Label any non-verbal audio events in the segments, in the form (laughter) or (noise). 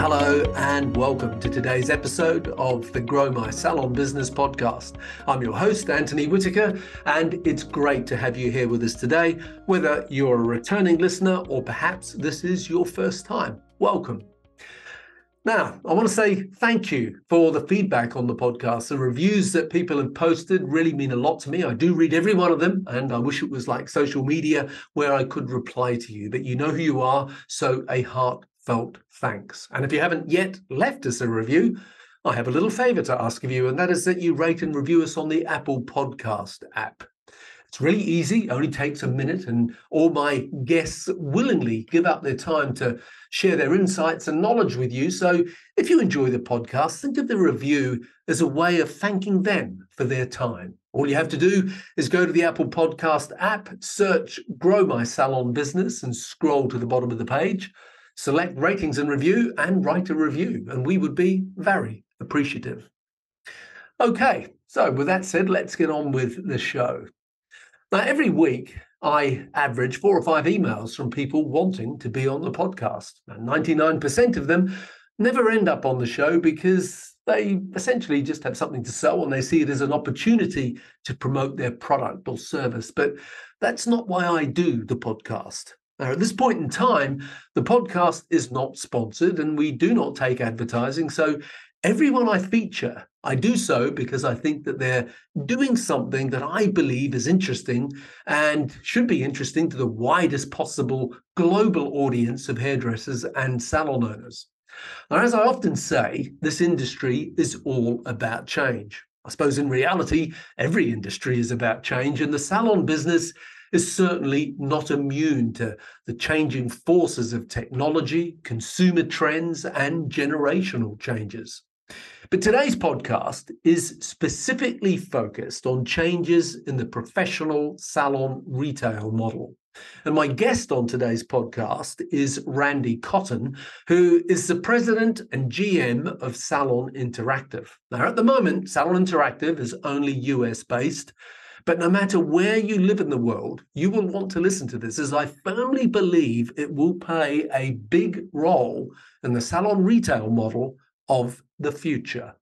Hello, and welcome to today's episode of the Grow My Salon Business podcast. I'm your host, Anthony Whitaker, and it's great to have you here with us today, whether you're a returning listener or perhaps this is your first time. Welcome. Now, I want to say thank you for the feedback on the podcast. The reviews that people have posted really mean a lot to me. I do read every one of them, and I wish it was like social media where I could reply to you, but you know who you are. So, a heart heartfelt thanks. And if you haven't yet left us a review, I have a little favor to ask of you, and that is that you rate and review us on the Apple Podcast app. It's really easy, only takes a minute, and all my guests willingly give up their time to share their insights and knowledge with you. So if you enjoy the podcast, think of the review as a way of thanking them for their time. All you have to do is go to the Apple Podcast app, search Grow My Salon Business, and scroll to the bottom of the page select ratings and review, and write a review, and we would be very appreciative. Okay, so with that said, let's get on with the show. Now, every week, I average four or five emails from people wanting to be on the podcast. And 99% of them never end up on the show because they essentially just have something to sell and they see it as an opportunity to promote their product or service. But that's not why I do the podcast. Now, at this point in time, the podcast is not sponsored and we do not take advertising. So, everyone I feature, I do so because I think that they're doing something that I believe is interesting and should be interesting to the widest possible global audience of hairdressers and salon owners. Now, as I often say, this industry is all about change. I suppose in reality, every industry is about change, and the salon business is certainly not immune to the changing forces of technology, consumer trends, and generational changes. But today's podcast is specifically focused on changes in the professional salon retail model. And my guest on today's podcast is Randy Cotten, who is the president and GM of Salon Interactive. Now, at the moment, Salon Interactive is only US based, but no matter where you live in the world, you will want to listen to this, as I firmly believe it will play a big role in the salon retail model of the future.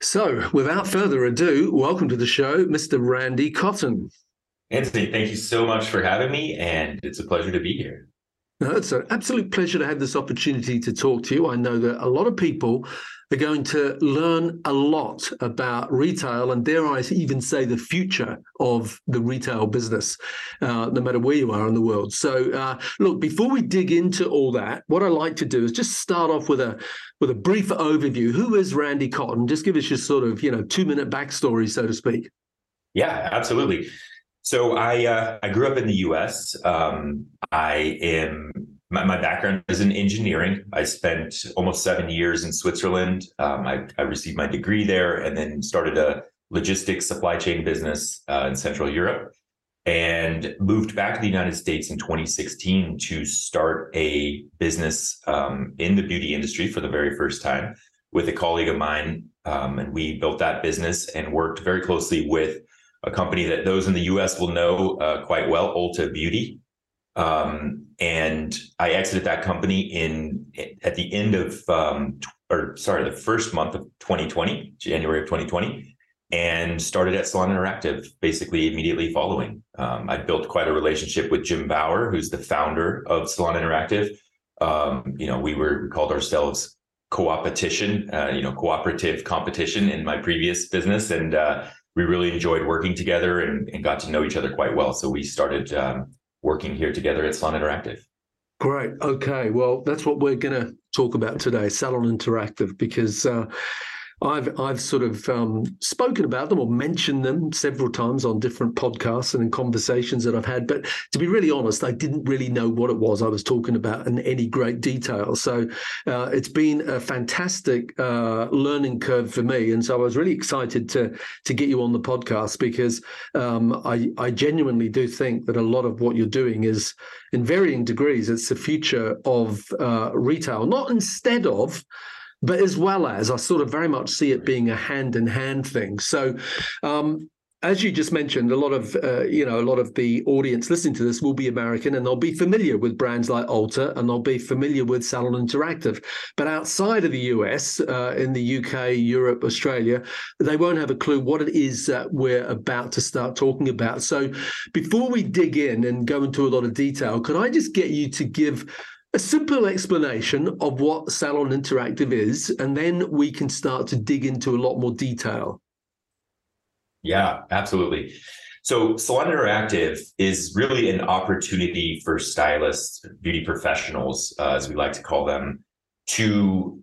So, without further ado, welcome to the show, Mr. Randy Cotten. Anthony, thank you so much for having me, and it's a pleasure to be here. No, it's an absolute pleasure to have this opportunity to talk to you. I know that a lot of people are going to learn a lot about retail and, dare I even say, the future of the retail business, uh, no matter where you are in the world. So, uh, look, before we dig into all that, what I like to do is just start off with a with a brief overview. Who is Randy Cotten? Just give us your sort of you know two minute backstory, so to speak. Yeah, absolutely. So I uh, I grew up in the U.S. Um, I am my, my, background is in engineering. I spent almost seven years in Switzerland. Um, I, I, received my degree there, and then started a logistics supply chain business uh, in Central Europe, and moved back to the United States in 2016 to start a business um, in the beauty industry for the very first time with a colleague of mine, um, and we built that business and worked very closely with a company that those in the US will know uh, quite well, Ulta Beauty. Um, and I exited that company in at the end of um, or sorry, the first month of 2020, January of 2020, and started at Salon Interactive basically immediately following. Um, I built quite a relationship with Jim Bauer, who's the founder of Salon Interactive. Um, you know, we were we called ourselves co-opetition, uh, you know, cooperative competition in my previous business, and uh, we really enjoyed working together and, and, got to know each other quite well. So we started um, working here together at Salon Interactive. Great. Okay. Well, that's what we're going to talk about today, Salon Interactive, because uh, I've I've sort of um, spoken about them or mentioned them several times on different podcasts and in conversations that I've had. But to be really honest, I didn't really know what it was I was talking about in any great detail. So uh, it's been a fantastic uh, learning curve for me, and so I was really excited to to get you on the podcast because um, I I genuinely do think that a lot of what you're doing is in varying degrees it's the future of uh, retail, not instead of but as well as I sort of very much see it being a hand in hand thing. So, um, as you just mentioned, a lot of uh, you know a lot of the audience listening to this will be American, and they'll be familiar with brands like Ulta, and they'll be familiar with Salon Interactive. But outside of the US, uh, in the UK, Europe, Australia, they won't have a clue what it is that we're about to start talking about. So, before we dig in and go into a lot of detail, could I just get you to give a simple explanation of what Salon Interactive is, and then we can start to dig into a lot more detail. Yeah, absolutely. So, Salon Interactive is really an opportunity for stylists, beauty professionals, uh, as we like to call them, to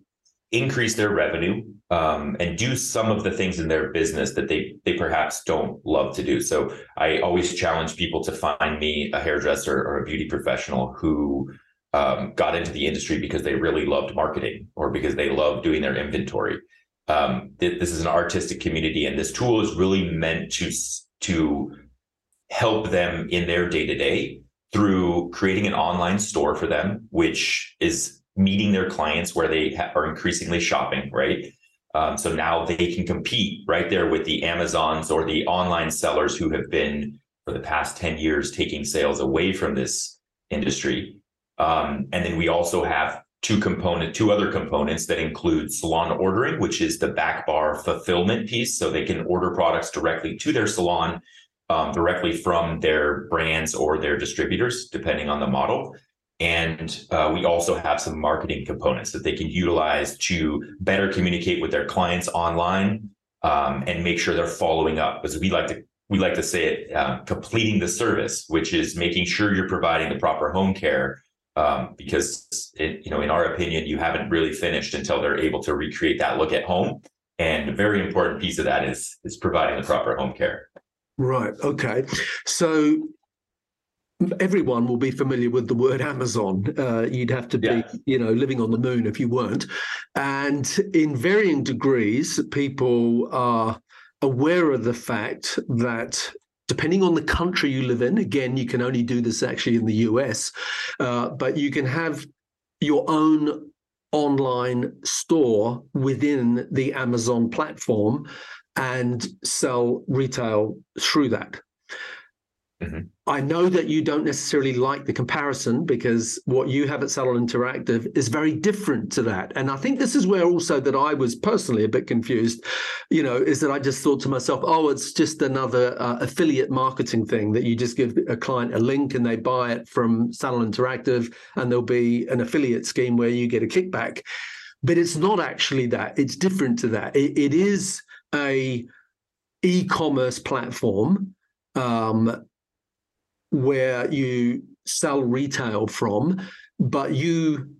increase their revenue um, and do some of the things in their business that they they perhaps don't love to do. So, I always challenge people to find me a hairdresser or a beauty professional who um, got into the industry because they really loved marketing or because they loved doing their inventory. Um, th- this is an artistic community, and this tool is really meant to to help them in their day to day through creating an online store for them, which is meeting their clients where they ha- are increasingly shopping. Right. Um, so now they can compete right there with the Amazons or the online sellers who have been for the past 10 years taking sales away from this industry um, and then we also have two component, two other components that include salon ordering, which is the back bar fulfillment piece. So they can order products directly to their salon, um, directly from their brands or their distributors, depending on the model. And uh, we also have some marketing components that they can utilize to better communicate with their clients online um, and make sure they're following up. Because we like to we like to say it, uh, completing the service, which is making sure you're providing the proper home care um, because it, you know, in our opinion, you haven't really finished until they're able to recreate that look at home. And a very important piece of that is is providing the proper home care. Right. Okay. So everyone will be familiar with the word Amazon. Uh, you'd have to be, yeah. you know, living on the moon if you weren't. And in varying degrees, people are aware of the fact that depending on the country you live in, again, you can only do this actually in the US, uh, but you can have your own online store within the Amazon platform and sell retail through that. Mm-hmm. I know that you don't necessarily like the comparison because what you have at Salon Interactive is very different to that. And I think this is where also that I was personally a bit confused, you know, is that I just thought to myself, oh, it's just another uh, affiliate marketing thing that you just give a client a link and they buy it from Salon Interactive and there'll be an affiliate scheme where you get a kickback. But it's not actually that. It's different to that. it, it is a e-commerce platform um, where you sell retail from, but you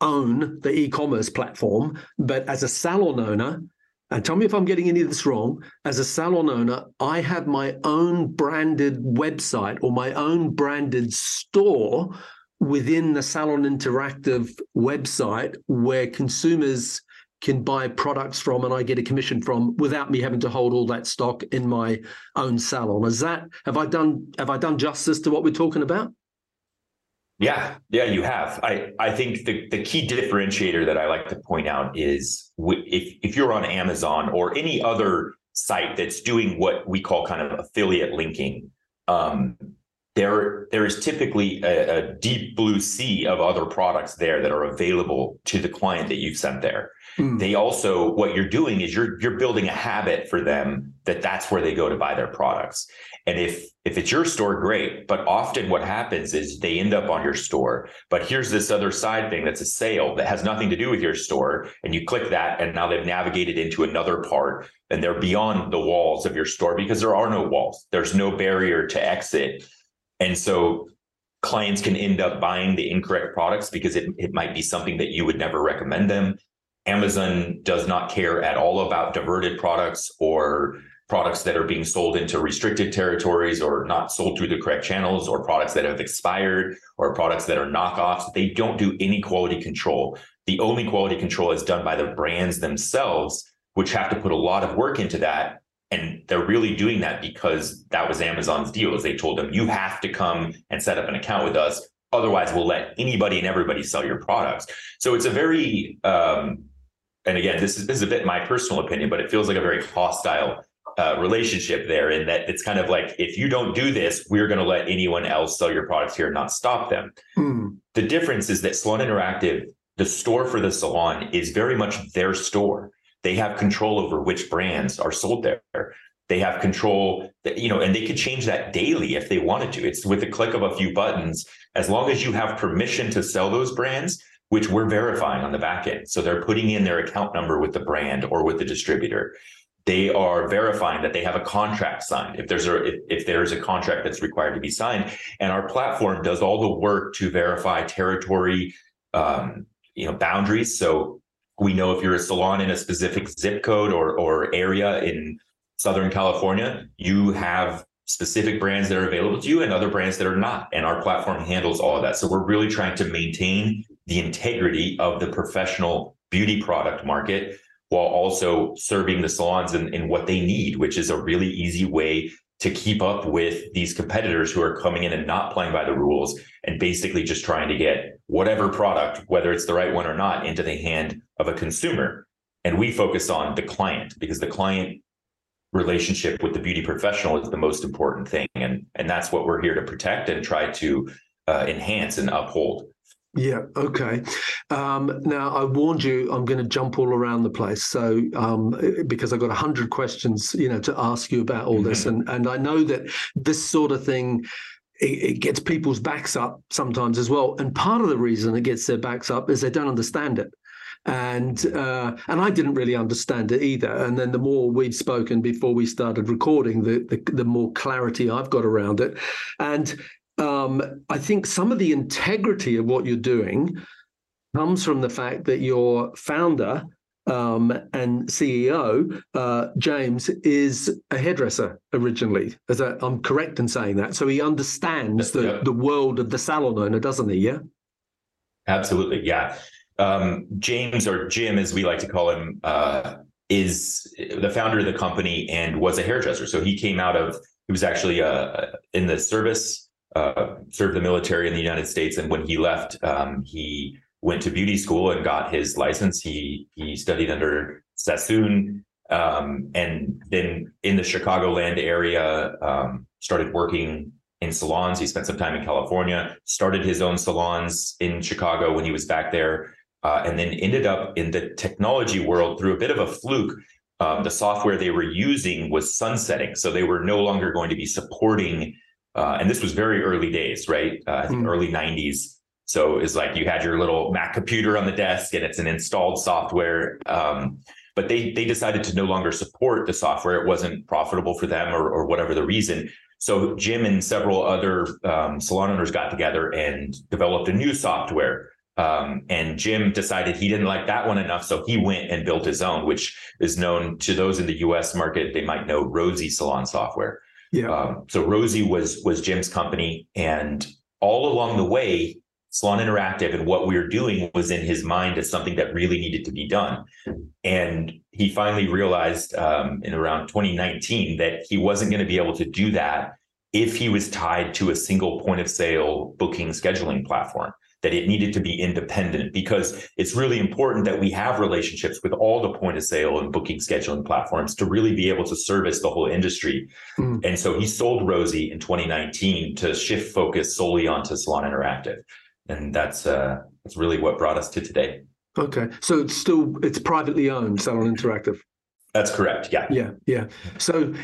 own the e-commerce platform. But as a salon owner, and tell me if I'm getting any of this wrong, as a salon owner, I have my own branded website or my own branded store within the Salon Interactive website where consumers can buy products from and I get a commission from without me having to hold all that stock in my own salon. Is that have I done have I done justice to what we're talking about? Yeah, yeah, you have. I I think the the key differentiator that I like to point out is if if you're on Amazon or any other site that's doing what we call kind of affiliate linking, um, there there is typically a, a, deep blue sea of other products there that are available to the client that you've sent there. Mm. They also what you're doing is you're you're building a habit for them that that's where they go to buy their products. And if if it's your store, great. But often what happens is they end up on your store. But here's this other side thing that's a sale that has nothing to do with your store, and you click that, and now they've navigated into another part, and they're beyond the walls of your store because there are no walls. There's no barrier to exit and so clients can end up buying the incorrect products because it, it might be something that you would never recommend them. Amazon does not care at all about diverted products or products that are being sold into restricted territories or not sold through the correct channels or products that have expired or products that are knockoffs. They don't do any quality control. The only quality control is done by the brands themselves, which have to put a lot of work into that. And they're really doing that because that was Amazon's deal. Is they told them you have to come and set up an account with us, otherwise we'll let anybody and everybody sell your products. So it's a very, um, and again, this is this is a bit my personal opinion, but it feels like a very hostile uh, relationship there in that it's kind of like if you don't do this, we're going to let anyone else sell your products here and not stop them. Mm. The difference is that Salon Interactive, the store for the salon, is very much their store. They have control over which brands are sold there. They have control, that, you know, and they could change that daily if they wanted to. It's with the click of a few buttons. As long as you have permission to sell those brands, which we're verifying on the back end. So they're putting in their account number with the brand or with the distributor they are verifying that they have a contract signed if there's a if, if, there's a contract that's required to be signed and our platform does all the work to verify territory um, you know boundaries so we know if you're a salon in a specific zip code or or area in southern california you have specific brands that are available to you and other brands that are not. And our platform handles all of that. So we're really trying to maintain the integrity of the professional beauty product market while also serving the salons in what they need, which is a really easy way to keep up with these competitors who are coming in and not playing by the rules and basically just trying to get whatever product, whether it's the right one or not, into the hand of a consumer. And we focus on the client because the client relationship with the beauty professional is the most important thing. And, and that's what we're here to protect and try to uh, enhance and uphold. Yeah. Okay. Um, now I warned you I'm going to jump all around the place. So um, because I've got a hundred questions, you know, to ask you about all mm-hmm. this, and and I know that this sort of thing. It, it gets people's backs up sometimes as well, and part of the reason it gets their backs up is they don't understand it and uh, and I didn't really understand it either. And then the more we'd spoken before we started recording, the, the the, more clarity I've got around it. And um, I think some of the integrity of what you're doing comes from the fact that your founder um, and CEO, uh, James, is a hairdresser originally. As i am correct in saying that. So he understands the, yeah. the world of the salon owner, doesn't he? Yeah. Absolutely. Yeah. Um, James, or Jim, as we like to call him, uh, is the founder of the company and was a hairdresser. So he came out of, he was actually uh, in the service uh, served the military in the United States, and when he left, um, he went to beauty school and got his license. He he studied under Sassoon, um, and then in the Chicagoland area, um, started working in salons. He spent some time in California, started his own salons in Chicago when he was back there, uh, and then ended up in the technology world through a bit of a fluke. Um, the software they were using was sunsetting, so they were no longer going to be supporting uh, and this was very early days, right? Uh, I think mm. early 90s. So it's like you had your little Mac computer on the desk and it's an installed software. Um, but they they decided to no longer support the software. It wasn't profitable for them or, or whatever the reason. So Jim and several other um, salon owners got together and developed a new software. Um, and Jim decided he didn't like that one enough, so he went and built his own, which is known to those in the U.S. market. They might know Rosy Salon Software. Yeah. Um, so Rosy was was Jim's company, and all along the way, Salon Interactive and what we were doing was in his mind as something that really needed to be done. And he finally realized um, in around 2019 that he wasn't going to be able to do that if he was tied to a single point of sale booking scheduling platform that it needed to be independent because it's really important that we have relationships with all the point of sale and booking scheduling platforms to really be able to service the whole industry. Mm. And so he sold Rosy in 2019 to shift focus solely onto Salon Interactive. And that's uh, that's really what brought us to today. Okay. So it's still it's privately owned, Salon Interactive. That's correct. Yeah. Yeah. Yeah. So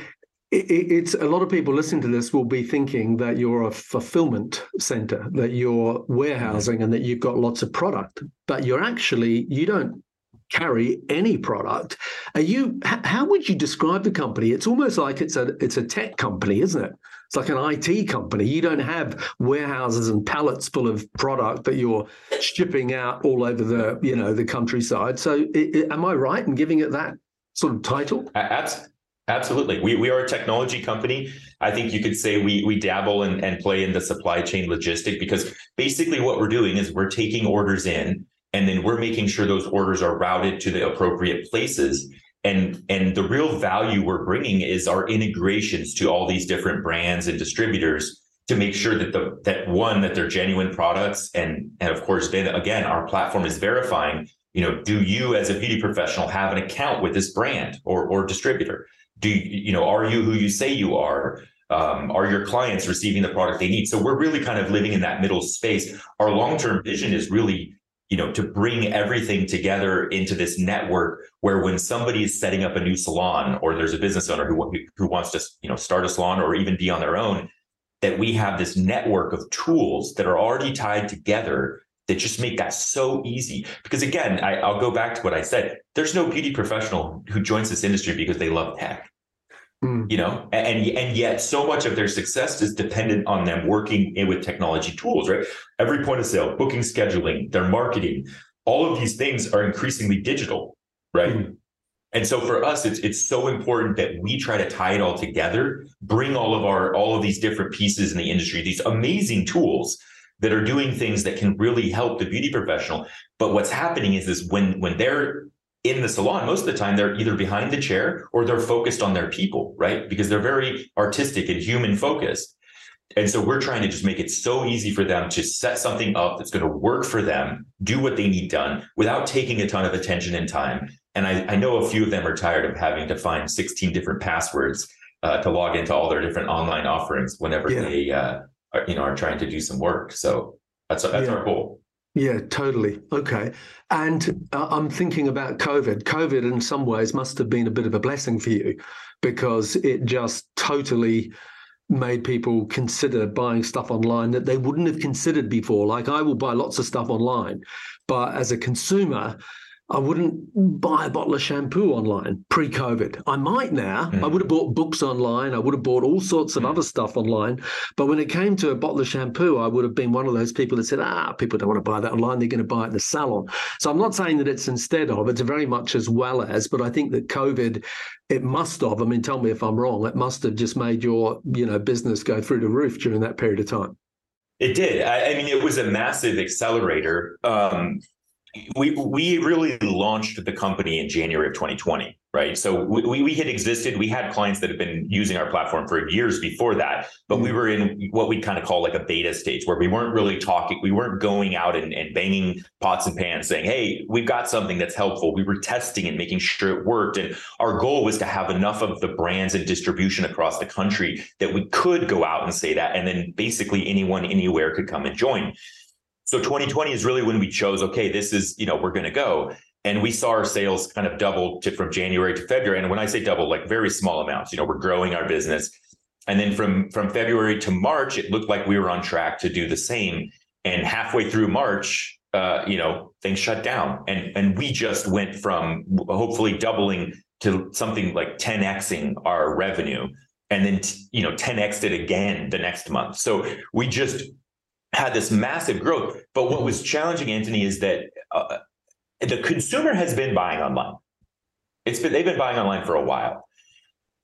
it's a lot of people listening to this will be thinking that you're a fulfillment center, that you're warehousing, and that you've got lots of product, but you're actually you don't carry any product. Are you? How would you describe the company? It's almost like it's a it's a tech company, isn't it? It's like an IT company. You don't have warehouses and pallets full of product that you're shipping out all over the you know the countryside. So, it, it, am I right in giving it that sort of title? Absolutely. We, we are a technology company. I think you could say we we dabble and, and play in the supply chain logistic because basically what we're doing is we're taking orders in and then we're making sure those orders are routed to the appropriate places. And and the real value we're bringing is our integrations to all these different brands and distributors to make sure that the that one that they're genuine products and and of course then again our platform is verifying you know do you as a beauty professional have an account with this brand or or distributor do you, know are you who you say you are um, are your clients receiving the product they need so we're really kind of living in that middle space our long-term vision is really you know to bring everything together into this network where when somebody is setting up a new salon or there's a business owner who who wants to you know start a salon or even be on their own that we have this network of tools that are already tied together that just make that so easy. Because again, I, will go back to what I said. There's no beauty professional who joins this industry because they love tech. Mm. You know, and and yet so much of their success is dependent on them working in with technology tools, right? Every point of sale, booking, scheduling, their marketing, all of these things are increasingly digital, right? Mm. And so for us, it's it's so important that we try to tie it all together, bring all of our all of these different pieces in the industry, these amazing tools that are doing things that can really help the beauty professional. But what's happening is this when when they're in the salon, most of the time they're either behind the chair or they're focused on their people, right? Because they're very artistic and human focused. And so we're trying to just make it so easy for them to set something up that's going to work for them, do what they need done without taking a ton of attention and time. And I, I know a few of them are tired of having to find 16 different passwords uh, to log into all their different online offerings whenever yeah. they uh, are, you know are trying to do some work. So that's that's yeah. our goal. Yeah, totally. Okay. And uh, I'm thinking about COVID. COVID, in some ways, must have been a bit of a blessing for you because it just totally made people consider buying stuff online that they wouldn't have considered before. Like, I will buy lots of stuff online, but as a consumer, I wouldn't buy a bottle of shampoo online pre COVID. I might now. Mm. I would have bought books online. I would have bought all sorts of mm. other stuff online. But when it came to a bottle of shampoo, I would have been one of those people that said, ah, people don't want to buy that online. They're going to buy it in the salon. So I'm not saying that it's instead of, it's very much as well as, but I think that COVID, it must have, I mean, tell me if I'm wrong, it must have just made your, you know, business go through the roof during that period of time. It did. I, I, mean, it was a massive accelerator. Um, we we really launched the company in January of 2020, right? So we we had existed. We had clients that had been using our platform for years before that, but we mm-hmm. were in what we kind of call like a beta stage where we weren't really talking. We weren't going out and, and banging pots and pans saying, "Hey, we've got something that's helpful." We were testing and making sure it worked, and our goal was to have enough of the brands and distribution across the country that we could go out and say that, and then basically anyone anywhere could come and join. So 2020 is really when we chose, okay, this is, you know, we're going to go. And we saw our sales kind of double to, from January to February. And when I say double, like very small amounts, you know, we're growing our business. And then from from February to March, it looked like we were on track to do the same. And halfway through March, uh, you know, things shut down. And and we just went from hopefully doubling to something like 10xing our revenue and then you know 10x it again the next month. So we just had this massive growth. But what was challenging, Anthony, is that uh, the consumer has been buying online. It's been they've been buying online for a while.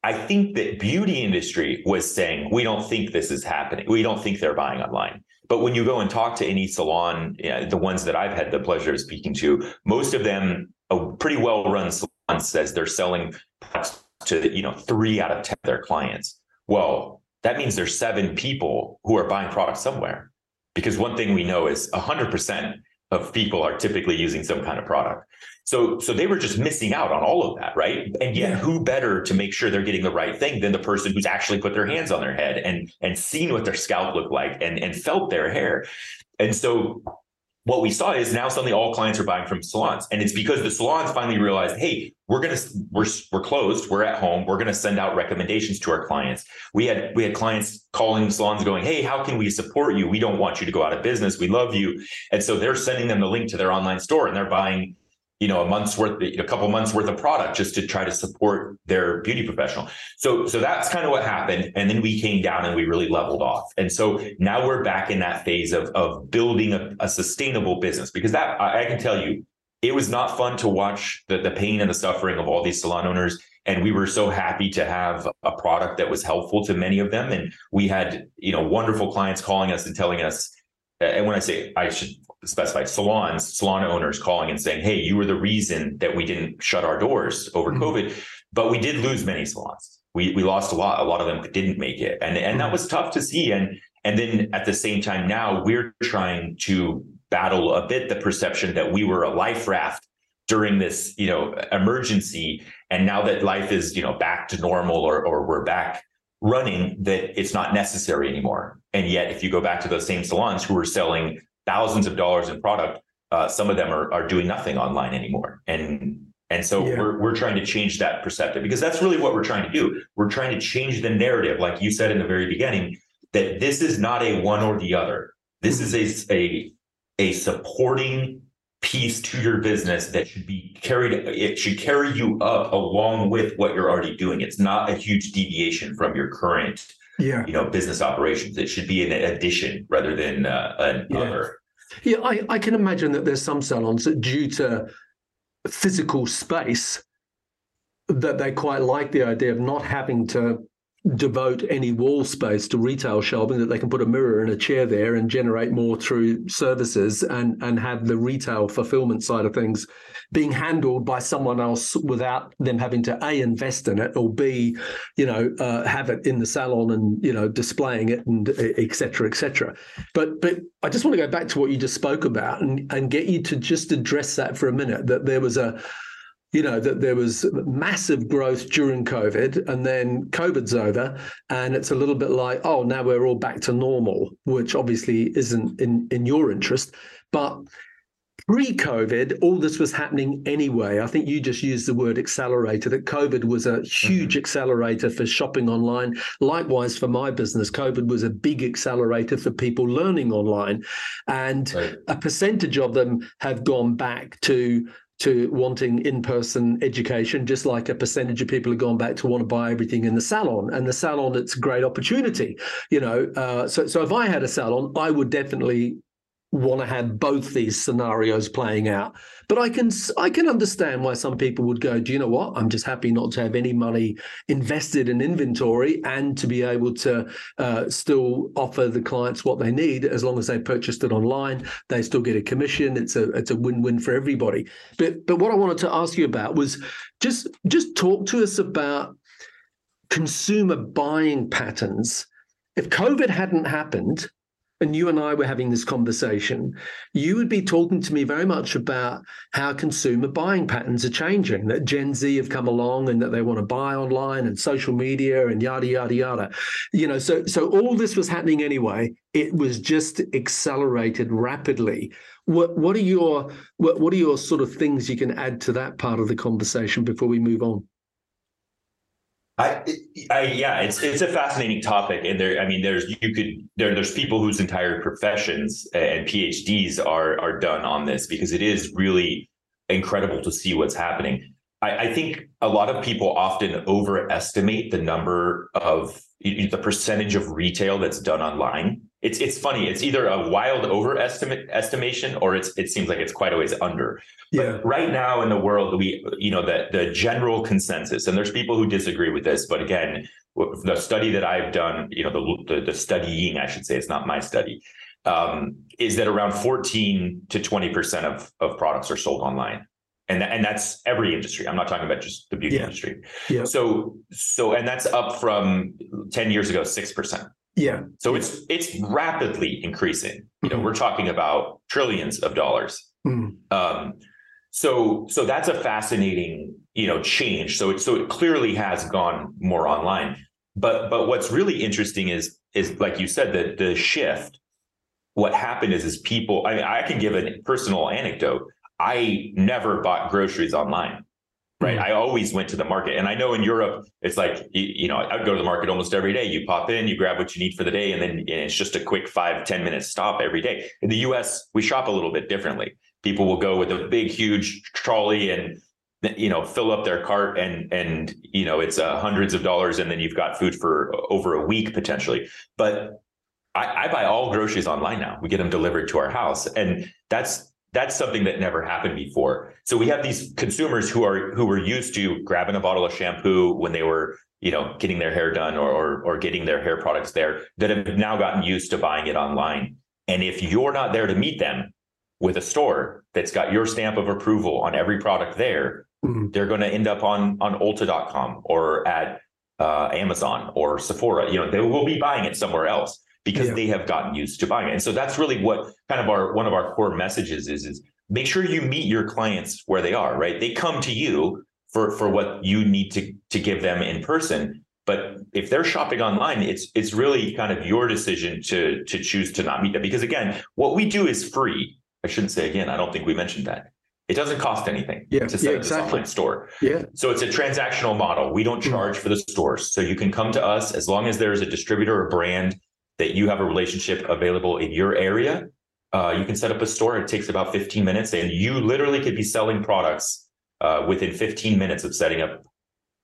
I think that beauty industry was saying we don't think this is happening. We don't think they're buying online. But when you go and talk to any salon, you know, the ones that I've had the pleasure of speaking to, most of them, a pretty well-run salon says they're selling products to you know three out of ten of their clients. Well, that means there's seven people who are buying products somewhere because one thing we know is 100% of people are typically using some kind of product. So so they were just missing out on all of that, right? And yet who better to make sure they're getting the right thing than the person who's actually put their hands on their head and and seen what their scalp looked like and and felt their hair. And so what we saw is now suddenly all clients are buying from salons. And it's because the salons finally realized hey we're going to we're we're closed we're at home we're going to send out recommendations to our clients. We had we had clients calling salons going hey how can we support you? We don't want you to go out of business. We love you. And so they're sending them the link to their online store and they're buying you know a month's worth a couple months worth of product just to try to support their beauty professional. So so that's kind of what happened. And then we came down and we really leveled off. And so now we're back in that phase of of building a, a sustainable business because that I, I can tell you it was not fun to watch the, the pain and the suffering of all these salon owners. And we were so happy to have a product that was helpful to many of them. And we had you know wonderful clients calling us and telling us and when i say i should specify salons, salon owners calling and saying, "Hey, you were the reason that we didn't shut our doors over mm-hmm. COVID." But we did lose many salons. We we lost a lot. A lot of them didn't make it, and and that mm-hmm. was tough to see. And and then at the same time, now we're trying to battle a bit the perception that we were a life raft during this you know emergency and now that life is you know back to normal or or we're back running that it's not necessary anymore and yet if you go back to those same salons who were selling thousands of dollars in product, uh, some of them are, are doing nothing online anymore. And and so yeah. we're we're trying to change that perspective because that's really what we're trying to do. We're trying to change the narrative, like you said in the very beginning, that this is not a one or the other. This is a a, a supporting piece to your business that should be carried it should carry you up along with what you're already doing it's not a huge deviation from your current yeah. you know business operations it should be an addition rather than uh, another yeah, yeah I, I can imagine that there's some salons that due to physical space that they quite like the idea of not having to devote any wall space to retail shelving that they can put a mirror and a chair there and generate more through services and and have the retail fulfillment side of things being handled by someone else without them having to a invest in it or b you know uh, have it in the salon and you know displaying it and etc etc but but i just want to go back to what you just spoke about and and get you to just address that for a minute that there was a you know that there was massive growth during covid and then covid's over and it's a little bit like oh now we're all back to normal which obviously isn't in in your interest. But pre-covid all this was happening anyway i think you just used the word accelerator that covid was a huge mm-hmm. accelerator for shopping online likewise for my business covid was a big accelerator for people learning online and right. a percentage of them have gone back to to wanting in-person education, just like a percentage of people have gone back to want to buy everything in the salon. And the salon, it's a great opportunity, you know. Uh, so, so if I had a salon, I would definitely want to have both these scenarios playing out. But I can I can understand why some people would go, do you know what? I'm just happy not to have any money invested in inventory and to be able to uh, still offer the clients what they need as long as they purchased it online. They still get a commission. It's a it's a win-win for everybody. But but what I wanted to ask you about was just just talk to us about consumer buying patterns. If COVID hadn't happened, and you and I were having this conversation, you would be talking to me very much about how consumer buying patterns are changing, that Gen Z have come along and that they want to buy online and social media and yada yada yada. You know, so so all this was happening anyway. It was just accelerated rapidly. What what are your what, what are your sort of things you can add to that part of the conversation before we move on? I, I, yeah, it's it's a fascinating topic, and there, I mean, there's you could there there's people whose entire professions and PhDs are are done on this because it is really incredible to see what's happening. I, I think a lot of people often overestimate the number of the percentage of retail that's done online. It's it's funny. It's either a wild overestimate estimation or it's it seems like it's quite a ways under. Yeah. But right now in the world, we you know the the general consensus, and there's people who disagree with this, but again, the study that I've done, you know, the the, the studying, I should say, it's not my study, um, is that around 14 to 20 percent of of products are sold online and and that's every industry. I'm not talking about just the beauty yeah. industry. Yeah. So so and that's up from 10 years ago, six percent. Yeah. So it's it's rapidly increasing. You know, mm-hmm. we're talking about trillions of dollars. Mm-hmm. Um, so so that's a fascinating you know change. So it so it clearly has gone more online. But but what's really interesting is is like you said that the shift. What happened is is people. I, mean, I can give a personal anecdote I never bought groceries online. Right. Mm-hmm. I always went to the market. And I know in Europe, it's like, you, you, know, I would go to the market almost every day. You pop in, you grab what you need for the day, and then it's just a quick five ten minute stop every day. In the US, we shop a little bit differently. people will go with a big, huge trolley and you know fill up their cart and and you know it's uh, hundreds of dollars and then you've got food for over a week potentially but I, I, buy all groceries online now we get them delivered to our house and that's that's something that never happened before. So we have these consumers who are who were used to grabbing a bottle of shampoo when they were you know getting their hair done or, or, or getting their hair products there that have now gotten used to buying it online. And if you're not there to meet them with a store that's got your stamp of approval on every product there mm-hmm. they're going to end up on on ulta.com or at uh, amazon or sephora. You know they will be buying it somewhere else because yeah. they have gotten used to buying it and so that's really what kind of our one of our core messages is is make sure you meet your clients where they are right they come to you for for what you need to to give them in person but if they're shopping online it's it's really kind of your decision to to choose to not meet them because again what we do is free i shouldn't say again i don't think we mentioned that it doesn't cost anything yeah, to set yeah, up exactly. this online store. Yeah. So it's a transactional model. We don't hmm. charge mm-hmm. for the stores. So you can come to us as long as there's a distributor or brand that you have a relationship available in your area. Uh, you can set up a store. It takes about 15 minutes, and you literally could be selling products uh, within 15 minutes of setting up,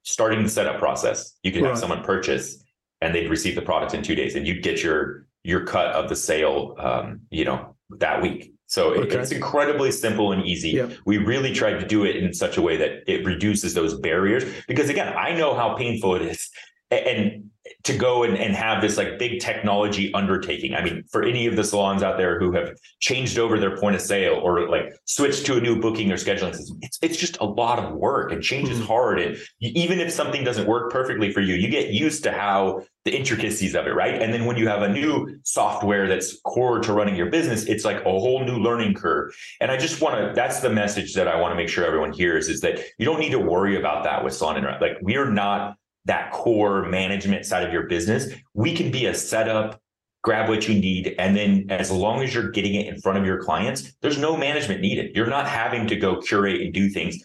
starting the setup process. You can right. have someone purchase and they'd receive the product in two days, and you'd get your your cut of the sale, um, you know, that week. So okay. it's incredibly simple and easy. We really tried to do it in such a way that it reduces those barriers because again, I know how painful it is. And to go and, and have this like big technology undertaking. I mean, for any of the salons out there who have changed over their point of sale or like switched to a new booking or scheduling system, it's, it's just a lot of work and change is mm-hmm. hard. And even if something doesn't work perfectly for you, you get used to how the intricacies of it, right? And then when you have a new software that's core to running your business, it's like a whole new learning curve. And I just want to, that's the message that I want to make sure everyone hears is that you don't need to worry about that with Salon Interact. Like we are not that core management side of your business, we can be a setup, grab what you need. And then as long as you're getting it in front of your clients, there's no management needed. You're not having to go curate and do things.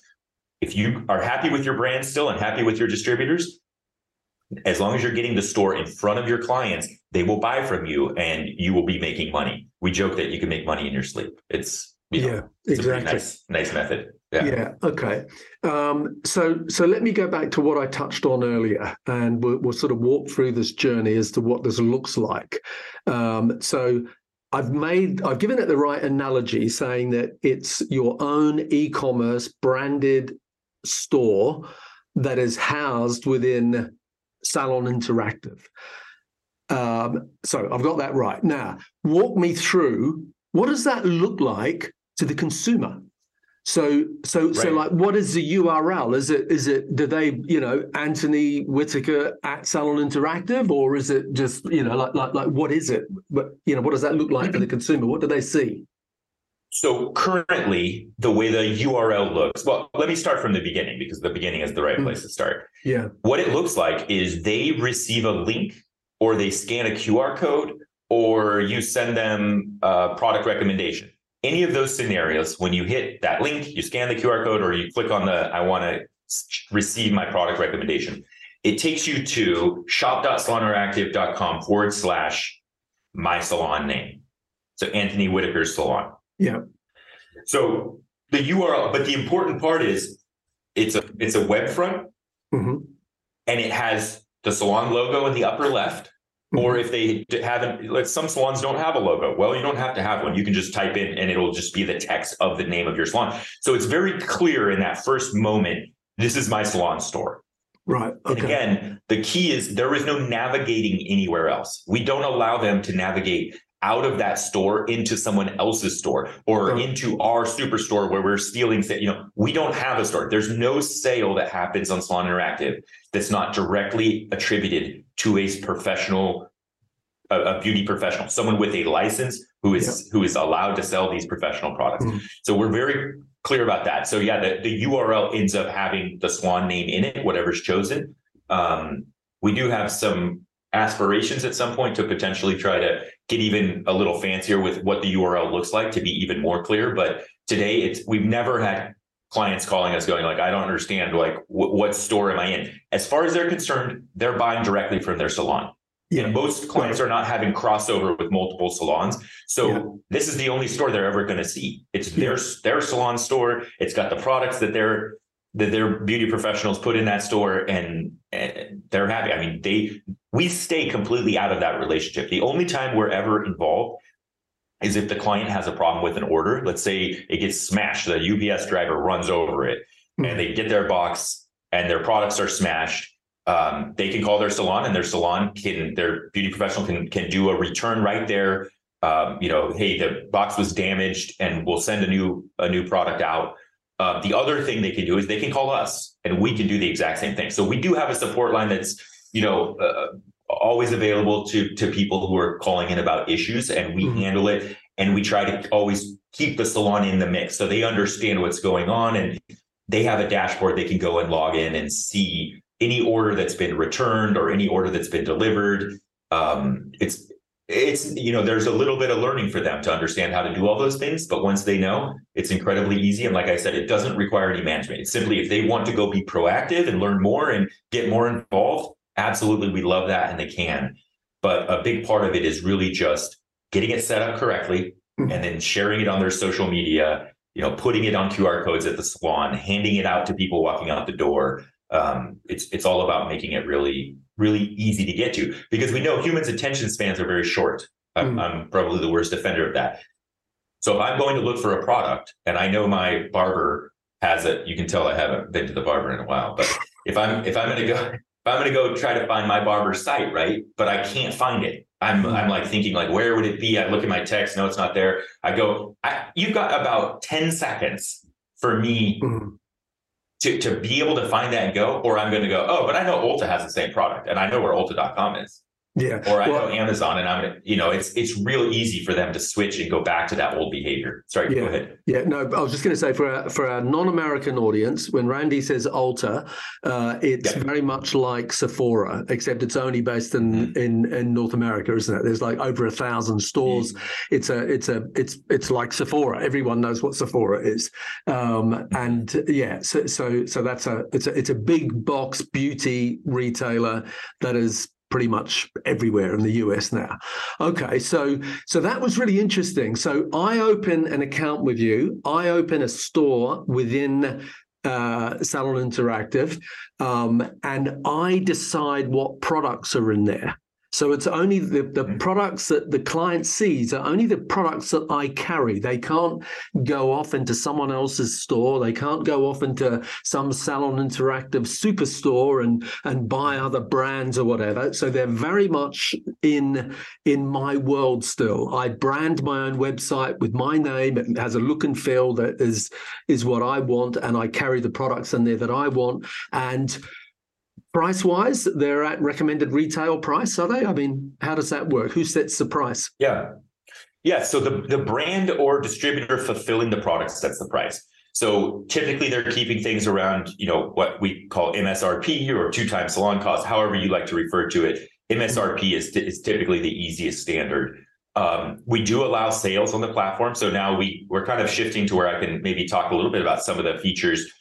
If you are happy with your brand still and happy with your distributors, as long as you're getting the store in front of your clients, they will buy from you and you will be making money. We joke that you can make money in your sleep. It's you know, yeah, exactly. nice, nice method. Yeah. yeah. Okay. Um, so so let me go back to what I touched on earlier, and we'll, we'll sort of walk through this journey as to what this looks like. Um, so I've made I've given it the right analogy, saying that it's your own e-commerce branded store that is housed within Salon Interactive. Um, so I've got that right. Now, walk me through what does that look like to the consumer? So so right. so like what is the URL? Is it is it do they, you know, Anthony Whitaker at Salon Interactive or is it just, you know, like like like what is it? But you know, what does that look like for the consumer? What do they see? So currently the way the URL looks, well, let me start from the beginning because the beginning is the right mm. place to start. Yeah. What it looks like is they receive a link or they scan a QR code or you send them a product recommendation any of those scenarios, when you hit that link, you scan the QR code or you click on the I want to receive my product recommendation, it takes you to shop.saloninteractive.com forward slash my salon name. So Anthony Whitaker's salon. Yeah. So the URL, but the important part is it's a it's a web front mm-hmm. and it has the salon logo in the upper left or mm-hmm. if they haven't, like some salons don't have a logo. Well, you don't have to have one. You can just type in and it'll just be the text of the name of your salon. So it's very clear in that first moment, this is my salon store. Right. Okay. And again, the key is there is no navigating anywhere else. We don't allow them to navigate out of that store into someone else's store or oh. into our superstore where we're stealing you know we don't have a store. There's no sale that happens on salon interactive that's not directly attributed to a professional a, a beauty professional someone with a license who is who is allowed to sell these professional products. Mm-hmm. so we're very clear about that. So yeah the, the url ends up having the salon name in it whatever's chosen. Um, we do have some aspirations at some point to potentially try to get even a little fancier with what the URL looks like to be even more clear. But today, it's we've never had clients calling us going like, I don't understand like w- what store am I in? As far as they're concerned, they're buying directly from their salon. Yeah. And most clients are not having crossover with multiple salons. So yeah. this is the only store they're ever going to see. It's yeah. their their salon store. It's got the products that their that their beauty professionals put in that store and, and they're happy. I mean, they we stay completely out of that relationship. The only time we're ever involved is if the client has a problem with an order. Let's say it gets smashed, the UPS driver runs over it, mm-hmm. and they get their box and their products are smashed um, they can call their salon and their salon can their beauty professional can can do a return right there um, you know hey the box was damaged and we'll send a new a new product out uh, the other thing they can do is they can call us and we can do the exact same thing so we do have a support line that's you know uh, always available to to people who are calling in about issues and we mm-hmm. handle it and we try to always keep the salon in the mix so they understand what's going on and they have a dashboard they can go and log in and see any order that's been returned or any order that's been delivered. Um, it's it's you know there's a little bit of learning for them to understand how to do all those things but once they know it's incredibly easy. And like i said it doesn't require any management. It's simply if they want to go be proactive and learn more and get more involved absolutely we love that and they can. But a big part of it is really just getting it set up correctly mm-hmm. and then sharing it on their social media you know putting it on qr codes at the salon handing it out to people walking out the door. Um, it's it's all about making it really really easy to get to because we know humans' attention spans are very short. I'm, mm. I'm probably the worst offender of that. So if I'm going to look for a product and I know my barber has it, you can tell I haven't been to the barber in a while. But if I'm if I'm going to go if I'm going to go try to find my barber's site, right? But I can't find it. I'm mm. I'm like thinking like where would it be? I look at my text, no, it's not there. I go, I, you've got about ten seconds for me mm to, to be able to find that and go, or I'm going to go, oh, but I know Ulta has the same product and I know where Ulta.com is. Yeah. Or I well, know Amazon and I'm gonna, you know, it's it's real easy for them to switch and go back to that old behavior. Sorry, yeah, go ahead. Yeah, no, I was just gonna say for our for our non-American audience, when Randy says Ulta, uh, it's yeah. very much like Sephora, except it's only based in, mm-hmm. in in North America, isn't it? There's like over a thousand stores. Mm-hmm. It's a it's a it's it's like Sephora. Everyone knows what Sephora is. Um, mm-hmm. and yeah, so so so that's a it's a it's a big box beauty retailer that is pretty much everywhere in the US now. Okay, so so that was really interesting. So I open an account with you. I open a store within uh, Salon Interactive, um, and I decide what products are in there. So it's only the, the mm-hmm. products that the client sees are only the products that I carry. They can't go off into someone else's store. They can't go off into some salon interactive superstore and and buy other brands or whatever. So they're very much in in my world still. I brand my own website with my name. It has a look and feel that is is what I want, and I carry the products in there that I want. And price wise they're at recommended retail price are they? I mean how does that work? Who sets the price? Yeah. Yeah so the, the brand or distributor fulfilling the product sets the price. So typically they're keeping things around you know what we call msrp or two times salon cost however you like to refer to it. Msrp is, is typically the easiest standard. Um, we do allow sales on the platform so now we we're kind of shifting to where i can maybe talk a little bit about some of the features.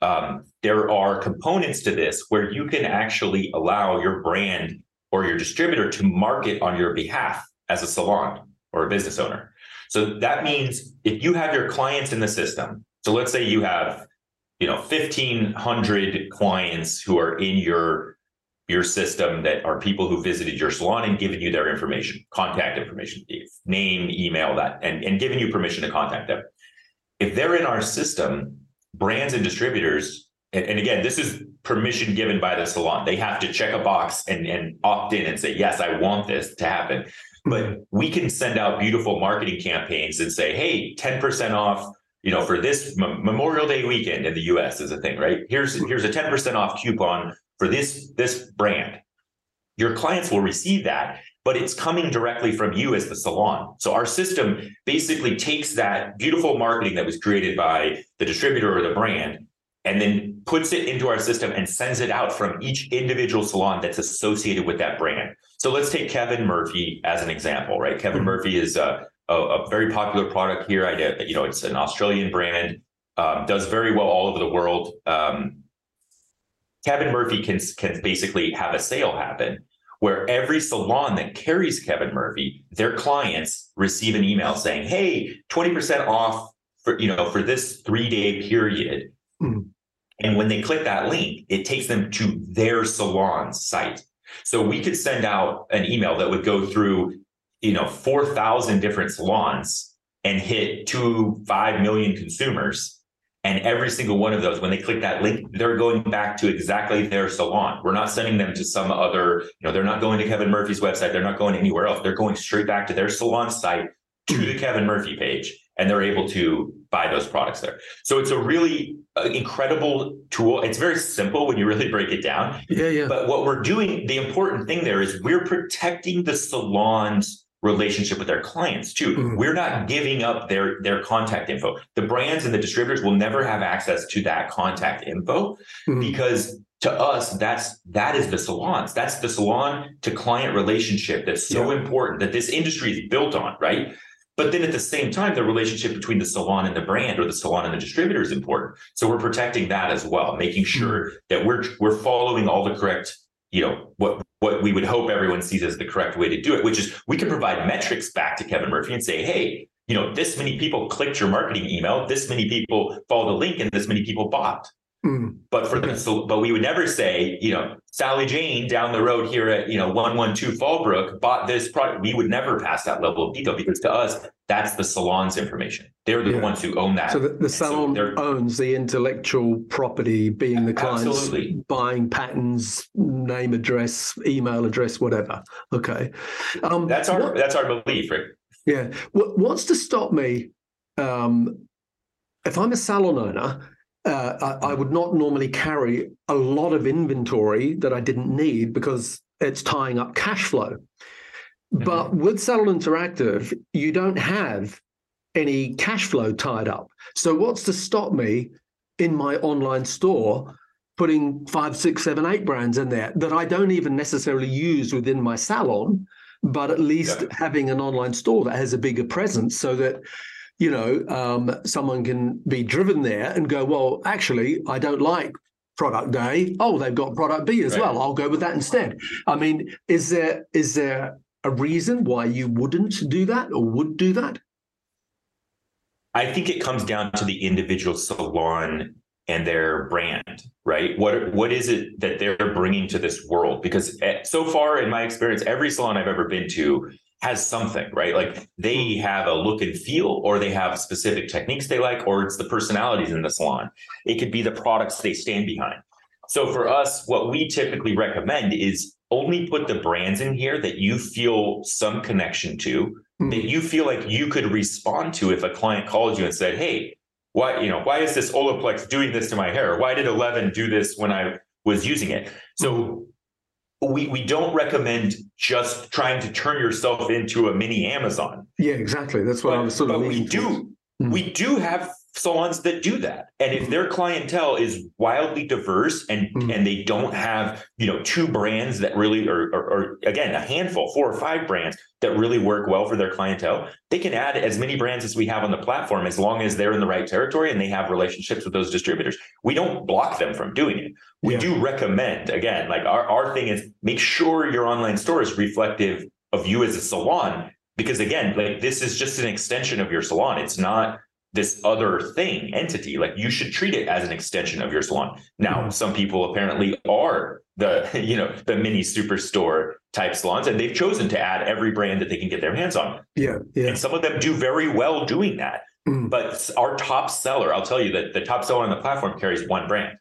Um, there are components to this where you can actually allow your brand or your distributor to market on your behalf as a salon or a business owner. So that means if you have your clients in the system, so let's say you have, you know, 1500 clients who are in your your system that are people who visited your salon and given you their information, contact information, name, email that, and, and given you permission to contact them. If they're in our system, brands and distributors, and, and, again, this is permission given by the salon. They have to check a box and, and opt in and say, yes, I want this to happen. But we can send out beautiful marketing campaigns and say, hey, 10% off, you know, for this Memorial Day weekend in the US is a thing, right? Here's here's a 10% off coupon for this this brand. Your clients will receive that but it's coming directly from you as the salon. So our system basically takes that beautiful marketing that was created by the distributor or the brand and then puts it into our system and sends it out from each individual salon that's associated with that brand. So let's take Kevin Murphy as an example, right? Kevin mm-hmm. Murphy is a, a, a, very popular product here. I know, you know, it's an Australian brand, um, does very well all over the world. Um, Kevin Murphy can can basically have a sale happen where every salon that carries Kevin Murphy, their clients receive an email saying, "Hey, 20% off for, you know, for this 3-day period." Mm. And when they click that link, it takes them to their salon site. So we could send out an email that would go through, you know, 4,000 different salons and hit two, 5 million consumers. And every single one of those, when they click that link, they're going back to exactly their salon. We're not sending them to some other, you know, they're not going to Kevin Murphy's website. They're not going anywhere else. They're going straight back to their salon site to the Kevin Murphy page and they're able to buy those products there. So it's a really uh, incredible tool. It's very simple when you really break it down. Yeah, yeah. But what we're doing, the important thing there is we're protecting the salon's relationship with their clients too. Mm. We're not giving up their their contact info. The brands and the distributors will never have access to that contact info Mm. because to us that's that is the salons that's the salon to client relationship that's so important that this industry is built on right but then at the same time the relationship between the salon and the brand or the salon and the distributor is important. So we're protecting that as well making hmm. sure that we're we're following all the correct you know what what we would hope everyone sees as the correct way to do it which is we can provide metrics back to kevin murphy and say hey you know this many people clicked your marketing email this many people followed the link and this many people bought Mm. but for the but we would never say, you know, Sally Jane down the road here at you know one one two Fallbrook bought this product. We would never pass that level of detail because to us that's the salon's information. They're the Yeah. ones who own that. So the, the And so salon owns the intellectual property, being the client's Absolutely. buying patterns, name, address, email address, whatever. Okay. Um, that's our what- that's our belief, Rick. Yeah. What, what's to stop me? Um, if I'm a salon owner, uh, I, I would not normally carry a lot of inventory that I didn't need because it's tying up cash flow. But with Salon Interactive, you don't have any cash flow tied up. So what's to stop me in my online store putting five, six, seven, eight brands in there that I don't even necessarily use within my salon, but at least Yeah. having an online store that has a bigger presence so that you know um, someone can be driven there and go, well, actually, I don't like product A. Oh, they've got product B as Right. well. I'll go with that instead. I mean, is there is there a reason why you wouldn't do that or would do that? I think it comes down to the individual salon and their brand, right? What what is it that they're bringing to this world? Because eh, so far in my experience, every salon I've ever been to has something, right? Like they have a look and feel, or they have specific techniques they like, or it's the personalities in the salon. It could be the products they stand behind. So for us, what we typically recommend is only put the brands in here that you feel some connection to, Hmm. that you feel like you could respond to if a client called you and said, Hey, why, you know, why is this Olaplex doing this to my hair? Why did Eleven do this when I was using it? So we we don't recommend just trying to turn yourself into a mini Amazon. Yeah, exactly. That's what I But, was sort of but we do Mm. we do have salons that do that. And if their clientele is wildly diverse and Mm. and they don't have, you know, two brands that really or, or or again a handful, four or five brands that really work well for their clientele, they can add as many brands as we have on the platform as long as they're in the right territory and they have relationships with those distributors. We don't block them from doing it. We Yeah. do recommend, again, like our, our thing is make sure your online store is reflective of you as a salon because again like this is just an extension of your salon it's not this other thing entity like you should treat it as an extension of your salon now Mhm. some people apparently are the (laughs) you know the mini superstore type salons and they've chosen to add every brand that they can get their hands on Yeah, yeah. and some of them do very well doing that Mm. but our top seller i'll tell you that the top seller on the platform carries one brand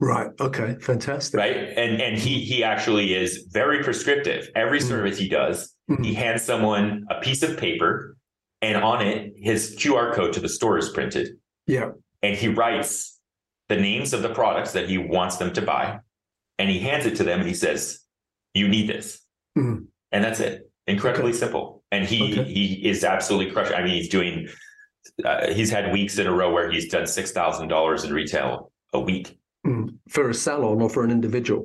Right. Okay. Fantastic. right and and he he actually is very prescriptive every Mm. service he does Mm. he hands someone a piece of paper and on it his qr code to the store is printed Yeah. and he writes the names of the products that he wants them to buy and he hands it to them and he says you need this Mm. and that's it incredibly simple and he Okay. he is absolutely crushing i mean he's doing uh, he's had weeks in a row where he's done $6000 in retail a week Mm. For a salon or for an individual.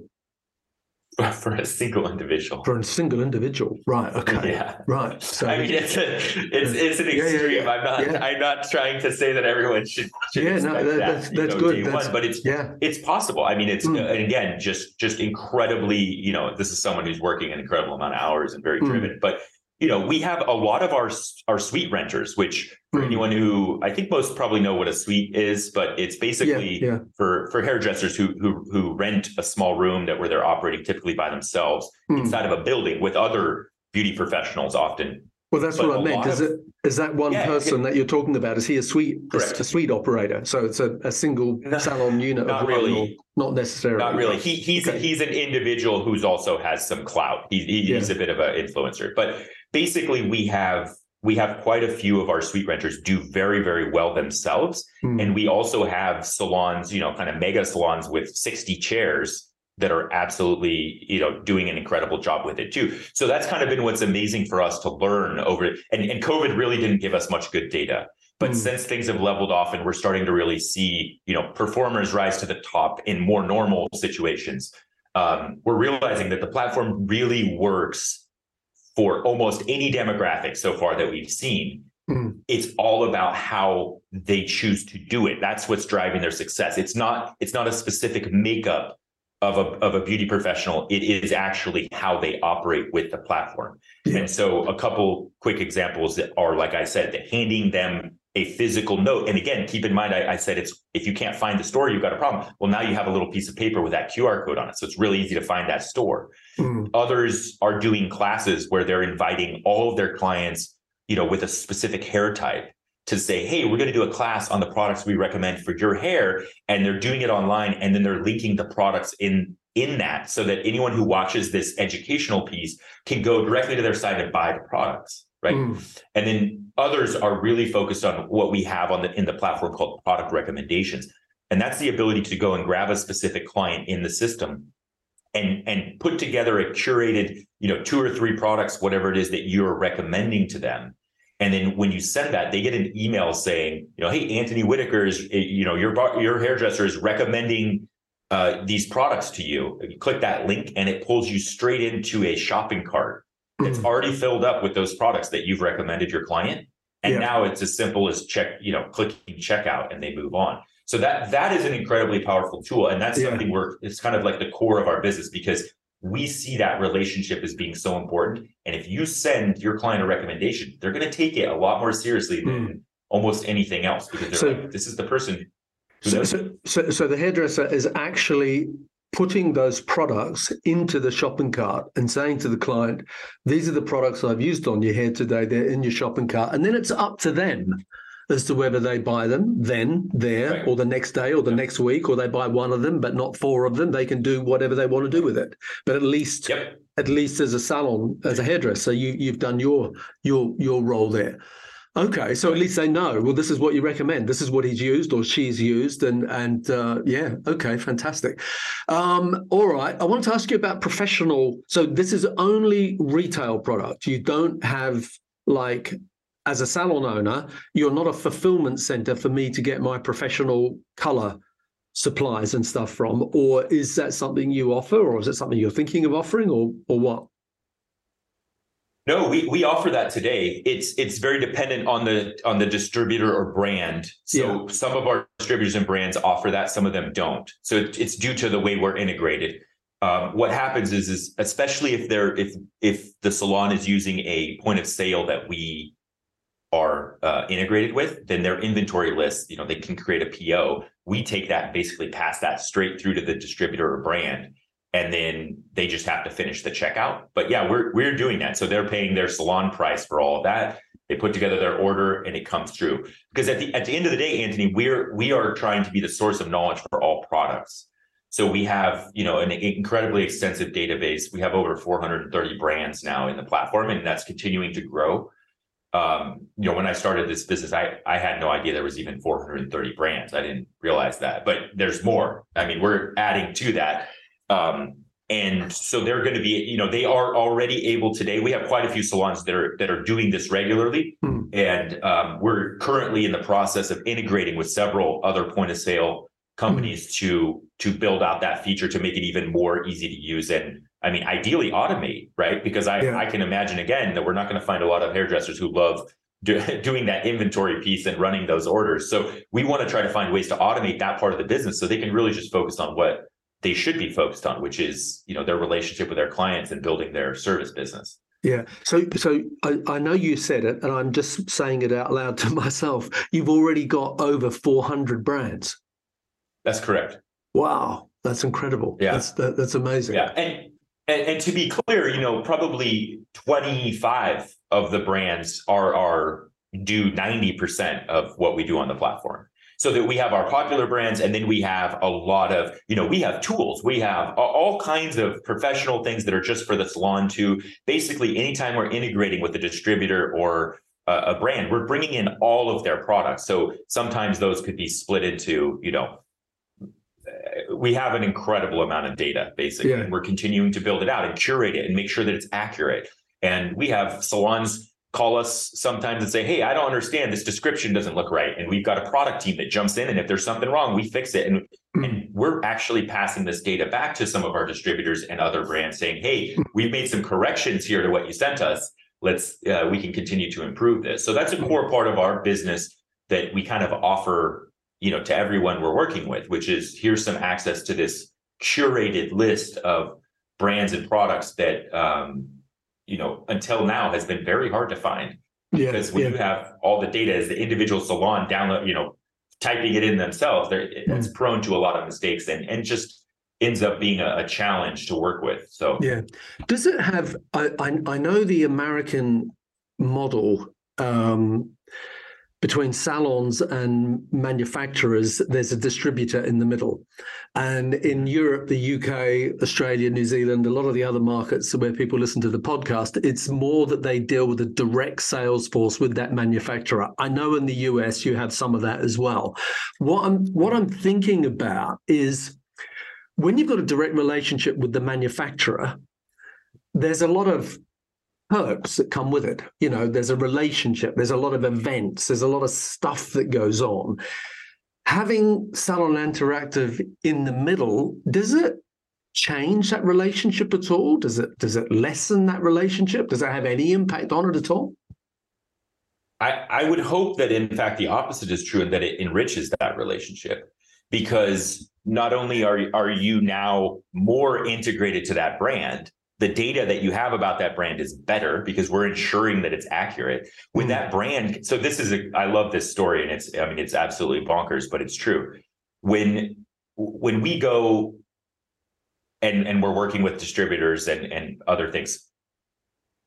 (laughs) for a single individual. For a single individual, right? Okay, yeah, right. So I mean, it's a, it's it's an extreme. Yeah, yeah, I'm not I'm not trying to say that everyone should. should yeah, no, that, that, that's that's know, good. That's, one, but it's yeah, it's possible. I mean, it's mm. and again, just just incredibly. You know, this is someone who's working an incredible amount of hours and very mm. driven, but you know, we have a lot of our our suite renters, which for mm. anyone who I think most probably know what a suite is, but it's basically yeah, yeah. for for hairdressers who who who rent a small room that where they're operating typically by themselves mm. inside of a building with other beauty professionals often. Well, that's but what I meant. Is of, it is that one yeah, person that you're talking about? Is he a suite a, a suite operator? So it's a, a single salon unit. Not really. Not necessarily. Not really. He, he's okay. he's an individual who's also has some clout. He, he's a bit of an influencer, but basically we have we have quite a few of our suite renters do very very well themselves mm. and we also have salons you know kind of mega salons with 60 chairs that are absolutely you know doing an incredible job with it too so that's kind of been what's amazing for us to learn over and, and covid really didn't give us much good data but mm. since things have leveled off and we're starting to really see you know performers rise to the top in more normal situations um, we're realizing that the platform really works for almost any demographic so far that we've seen. Mm. It's all about how they choose to do it. That's what's driving their success. It's not it's not a specific makeup of a of a beauty professional. It is actually how they operate with the platform. Yeah. And so a couple quick examples that are like I said, handing them a physical note. And again, keep in mind, I, I, said it's if you can't find the store, you've got a problem. Well, now you have a little piece of paper with that QR code on it. So it's really easy to find that store. Mm. Others are doing classes where they're inviting all of their clients, you know, with a specific hair type to say, hey, we're going to do a class on the products we recommend for your hair. And they're doing it online. And then they're linking the products in in that so that anyone who watches this educational piece can go directly to their site and buy the products right mm. and then others are really focused on what we have on the in the platform called product recommendations. And that's the ability to go and grab a specific client in the system and and put together a curated you know two or three products whatever it is that you're recommending to them. And then when you send that they get an email saying you know hey anthony whitaker is eh, you know your your hairdresser is recommending uh, these products to you. You click that link and it pulls you straight into a shopping cart it's mm. already filled up with those products that you've recommended your client. And yeah. now it's as simple as check, you know, clicking checkout and they move on. So that that is an incredibly powerful tool. And that's yeah. something we're it's kind of like the core of our business because we see that relationship as being so important. And if you send your client a recommendation, they're going to take it a lot more seriously than mm. almost anything else because they're so, like, this is the person. So, so, so, so the hairdresser is actually putting those products into the shopping cart and saying to the client, these are the products I've used on your hair today, they're in your shopping cart. And then it's up to them as to whether they buy them then, there, right. or the next day, or the next week, or they buy one of them, but not four of them. They can do whatever they want to do with it. But at least, yep. at least as a salon, as a hairdresser, you you've done your your your role there. Okay, so at least they know. Well, this is what you recommend. This is what he's used or she's used, and and uh, yeah, okay, fantastic. Um, all right, I want to ask you about professional. So this is only retail product. You don't have like as a salon owner, you're not a fulfillment center for me to get my professional color supplies and stuff from, or is that something you offer, or is it something you're thinking of offering, or or what? No, we, we offer that today. It's it's very dependent on the on the distributor or brand. So yeah. some of our distributors and brands offer that, some of them don't. So it's due to the way we're integrated. Um, what happens is is especially if they're if if the salon is using a point of sale that we are uh, integrated with, then their inventory list, you know, they can create a PO. We take that and basically pass that straight through to the distributor or brand and then they just have to finish the checkout. But yeah, we're we're doing that. So they're paying their salon price for all of that. They put together their order and it comes through. Because at the at the end of the day, Anthony, we're we are trying to be the source of knowledge for all products. So we have, you know, an incredibly extensive database. We have over 430 brands now in the platform, and that's continuing to grow. Um, you know, when I started this business, I I had no idea there was even 430 brands. I didn't realize that, but there's more. I mean, we're adding to that um, and so they're going to be, you know, they are already able today. We have quite a few salons that are that are doing this regularly, hmm. and um, we're currently in the process of integrating with several other point of sale companies hmm. to to build out that feature to make it even more easy to use and I mean, ideally automate, right? Because I, yeah. I can imagine again that we're not going to find a lot of hairdressers who love do, (laughs) doing that inventory piece and running those orders. So we want to try to find ways to automate that part of the business so they can really just focus on what they should be focused on, which is you know their relationship with their clients and building their service business. Yeah. So, so I, I, know you said it, and I'm just saying it out loud (laughs) to myself. You've already got over 400 brands. That's correct. Wow, that's incredible. Yeah, that's that, that's amazing. Yeah, and, and and to be clear, you know, probably 25 of the brands are are do 90% of what we do on the platform so that we have our popular brands and then we have a lot of you know we have tools we have all kinds of professional things that are just for the salon to basically anytime we're integrating with a distributor or a brand we're bringing in all of their products so sometimes those could be split into you know eh, we have an incredible amount of data basically yeah. and we're continuing to build it out and curate it and make sure that it's accurate and we have salons call us sometimes and say, Hey, I don't understand. This description doesn't look right. And we've got a product team that jumps in. And if there's something wrong, we fix it. And, mm. and we're actually passing this data back to some of our distributors and other brands saying, Hey, hmm. we've made some corrections here to what you sent us. Let's, uh, we can continue to improve this. So that's a hmm. core part of our business that we kind of offer, you know, to everyone we're working with, which is here's some access to this curated list of brands and products that, um, you know, until now has been very hard to find. Yeah, because when yeah. you have all the data as the individual salon download, you know, typing it in themselves, it's mm. prone to a lot of mistakes and and just ends up being a, a, challenge to work with. So yeah, does it have? I I, I know the American model um, between salons and manufacturers, there's a distributor in the middle. And in Europe, the UK, Australia, New Zealand, a lot of the other markets where people listen to the podcast, it's more that they deal with a direct sales force with that manufacturer. I know in the US you have some of that as well. What I'm what I'm thinking about is when you've got a direct relationship with the manufacturer, there's a lot of perks that come with it. You know, there's a relationship, there's a lot of events, there's a lot of stuff that goes on. Having Salon Interactive in the middle, does it change that relationship at all? Does it does it lessen that relationship? Does it have any impact on it at all? I, I would hope that in fact the opposite is true and that it enriches that relationship because not only are, are you now more integrated to that brand, the data that you have about that brand is better because we're ensuring that it's accurate. With mm. that brand so this is a i love this story and it's i mean it's absolutely bonkers but it's true. When when we go and and we're working with distributors and and other things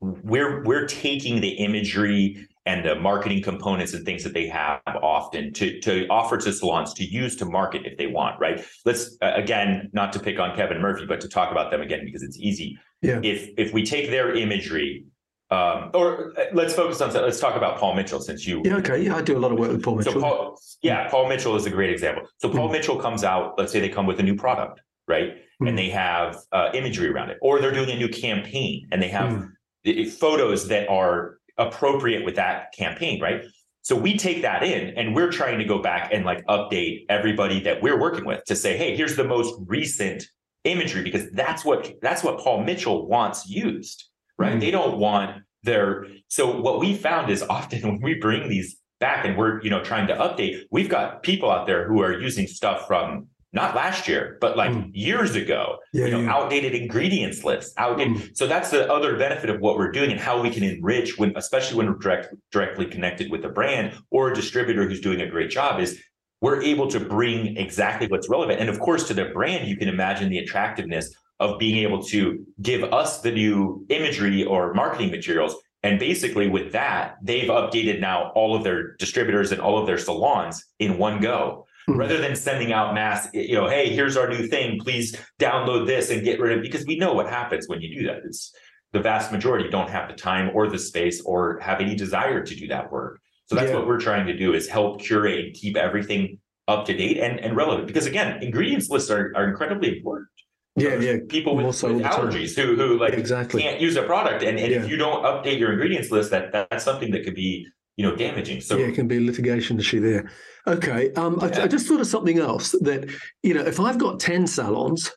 we're we're taking the imagery and the marketing components and things that they have often to to offer to salons to use to market if they want right? Let's again not to pick on kevin murphy but to talk about them again because it's easy yeah. if if we take their imagery um, or uh, let's focus on let's talk about paul mitchell since you yeah okay yeah i do a lot of work with paul mitchell so paul, yeah paul mitchell is a great example so paul mm. mitchell comes out let's say they come with a new product right mm. and they have uh, imagery around it or they're doing a new campaign and they have mm. photos that are appropriate with that campaign, right? So we take that in and we're trying to go back and like update everybody that we're working with to say, hey, here's the most recent imagery because that's what that's what Paul Mitchell wants used, right? Mm-hmm. They don't want their so what we found is often (laughs) when we bring these back and we're you know trying to update, we've got people out there who are using stuff from not last year, but like mm. years ago, yeah, you know, yeah. outdated ingredients lists, outdated. Mm. So that's the other benefit of what we're doing and how we can enrich when, especially when we're direct, directly connected with a brand or a distributor who's doing a great job is we're able to bring exactly what's relevant. And of course, to the brand, you can imagine the attractiveness of being able to give us the new imagery or marketing materials. And basically, with that, they've updated now all of their distributors and all of their salons in one go mm-hmm. rather than sending out mass, you know, hey, here's our new thing. Please download this and get rid of it. Because we know what happens when you do that. It's the vast majority don't have the time or the space or have any desire to do that work. So that's yeah. what we're trying to do is help curate and keep everything up to date and, and relevant. Because again, ingredients lists are, are incredibly important. Yeah, yeah. People with, with allergies who who like exactly. can't use a product, and, and yeah. if you don't update your ingredients list, that that's something that could be you know damaging. So yeah, it can be a litigation issue there. Okay, um, yeah. I, I, just thought of something else that you know if I've got ten salons,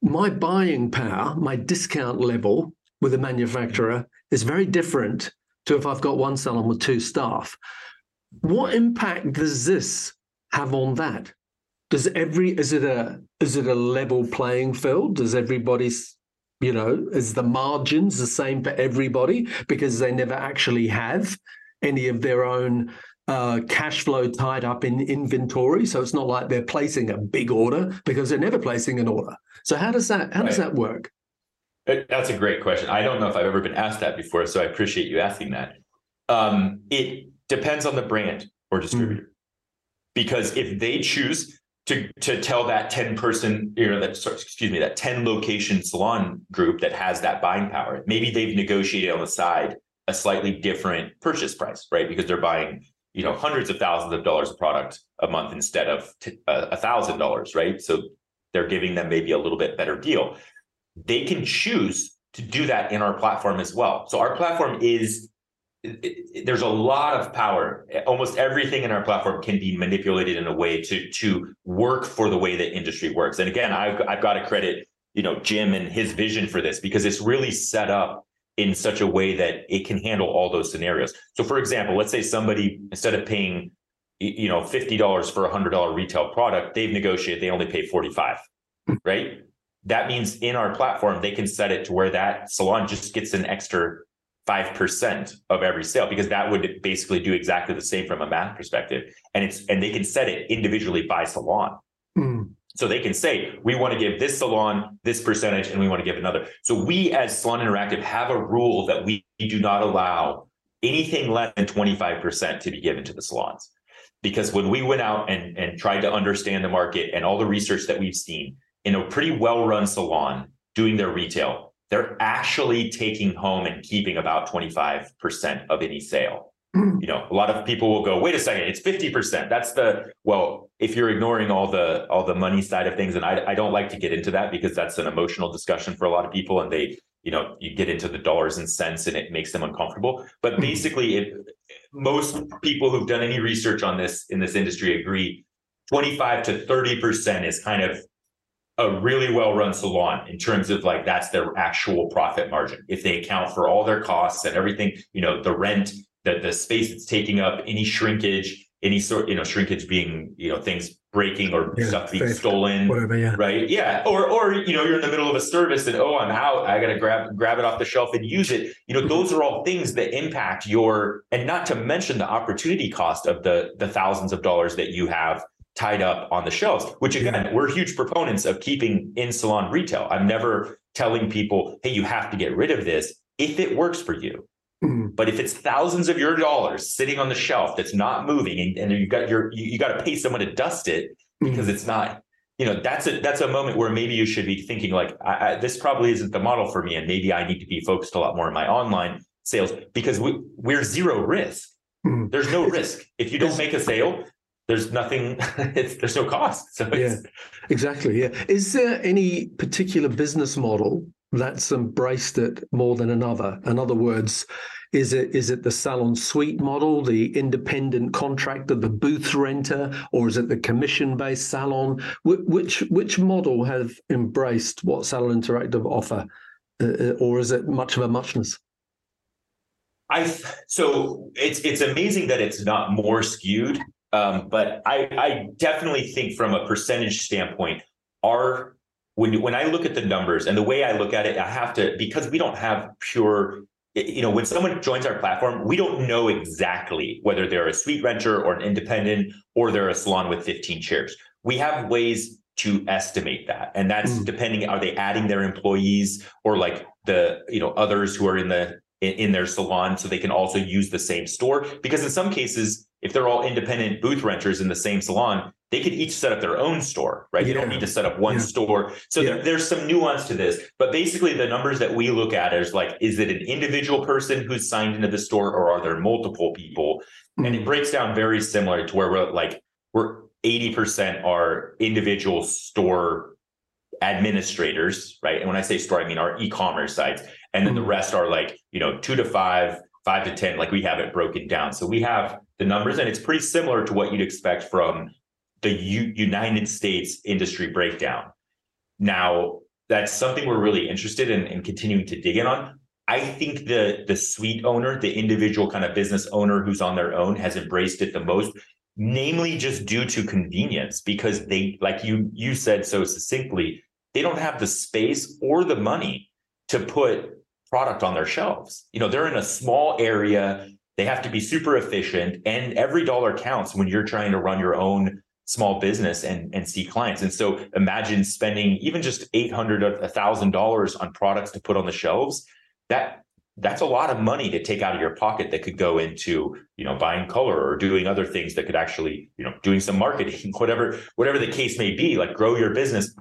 my buying power, my discount level with a manufacturer is very different to if I've got one salon with two staff. What impact does this have on that? Does every is it a is it a level playing field? Does everybody's you know is the margins the same for everybody because they never actually have any of their own uh, cash flow tied up in inventory. So it's not like they're placing a big order because they're never placing an order. So how does that how right. does that work? That's a great question. I don't know if I've ever been asked that before, so I appreciate you asking that. Um, it depends on the brand or distributor, mm. because if they choose to to tell that ten person, you know, that excuse me, that ten location salon group that has that buying power, maybe they've negotiated on the side a slightly different purchase price, right? Because they're buying you know hundreds of thousands of dollars of product a month instead of uh, a thousand dollars right so they're giving them maybe a little bit better deal they can choose to do that in our platform as well so our platform is there's a lot of power almost everything in our platform can be manipulated in a way to to work for the way that industry works and again i've, I've got to credit you know jim and his vision for this because it's really set up in such a way that it can handle all those scenarios. So for example, let's say somebody instead of paying you know $50 for a $100 retail product, they've negotiated they only pay 45, right? That means in our platform they can set it to where that salon just gets an extra 5% of every sale because that would basically do exactly the same from a math perspective and it's and they can set it individually by salon. Mm. So they can say, we want to give this salon this percentage and we want to give another. So we as Salon Interactive have a rule that we do not allow anything less than 25% to be given to the salons. Because when we went out and, and tried to understand the market and all the research that we've seen in a pretty well run salon doing their retail, they're actually taking home and keeping about 25% of any sale. you know a lot of people will go wait a second it's 50% that's the well if you're ignoring all the all the money side of things and I, I don't like to get into that because that's an emotional discussion for a lot of people and they you know you get into the dollars and cents and it makes them uncomfortable but mm-hmm. basically it, most people who've done any research on this in this industry agree 25 to 30% is kind of a really well run salon in terms of like that's their actual profit margin if they account for all their costs and everything you know the rent the, the space it's taking up, any shrinkage, any sort, you know, shrinkage being, you know, things breaking or yeah, stuff being stolen. Whatever, yeah. Right. Yeah. Or or you know, you're in the middle of a service and oh, I'm out. I gotta grab grab it off the shelf and use it. You know, those are all things that impact your and not to mention the opportunity cost of the the thousands of dollars that you have tied up on the shelves, which again, we're huge proponents of keeping in salon retail. I'm never telling people, hey, you have to get rid of this if it works for you. Mm-hmm. But if it's thousands of your dollars sitting on the shelf that's not moving, and, and you got your you, you got to pay someone to dust it because mm-hmm. it's not, you know, that's a that's a moment where maybe you should be thinking like, I, I, this probably isn't the model for me, and maybe I need to be focused a lot more on my online sales because we we're zero risk. Mm-hmm. There's no risk if you don't make a sale. There's nothing. (laughs) there's no cost. So yeah, exactly. Yeah. Is there any particular business model that's embraced it more than another. In other words, is it is it the salon suite model, the independent contractor, the booth renter, or is it the commission based salon? which which model have embraced what Salon Interactive offer, uh, uh, or is it much of a muchness? I so it's it's amazing that it's not more skewed, um, but I I definitely think from a percentage standpoint, our when when I look at the numbers and the way I look at it, I have to because we don't have pure. You know, when someone joins our platform, we don't know exactly whether they're a suite renter or an independent or they're a salon with 15 chairs. We have ways to estimate that, and that's mm. depending. Are they adding their employees or like the you know others who are in the in, in their salon so they can also use the same store? Because in some cases, if they're all independent booth renters in the same salon, they could each set up their own store, right? Yeah. You don't need to set up one yeah. store. So yeah. there, there's some nuance to this. But basically, the numbers that we look at is like, is it an individual person who's signed into the store or are there multiple people? Mm-hmm. And it mm-hmm. breaks down very similar to where we're like, we're 80% are individual store administrators, right? And when I say store, I mean our e-commerce sites. And then mm-hmm. the rest are like, you know, two to five, five to 10, like we have it broken down. So we have the numbers and it's pretty similar to what you'd expect from the U- United States industry breakdown. Now, that's something we're really interested in in continuing to dig in on. I think the the suite owner, the individual kind of business owner who's on their own has embraced it the most, namely just due to convenience because they like you you said so succinctly, they don't have the space or the money to put product on their shelves. You know, they're in a small area, they have to be super efficient and every dollar counts when you're trying to run your own small business and, and see clients. And so imagine spending even just 800 a thousand dollars on products to put on the shelves. That that's a lot of money to take out of your pocket that could go into, you know, buying color or doing other things that could actually, you know, doing some marketing, (laughs) whatever, whatever the case may be, like grow your business.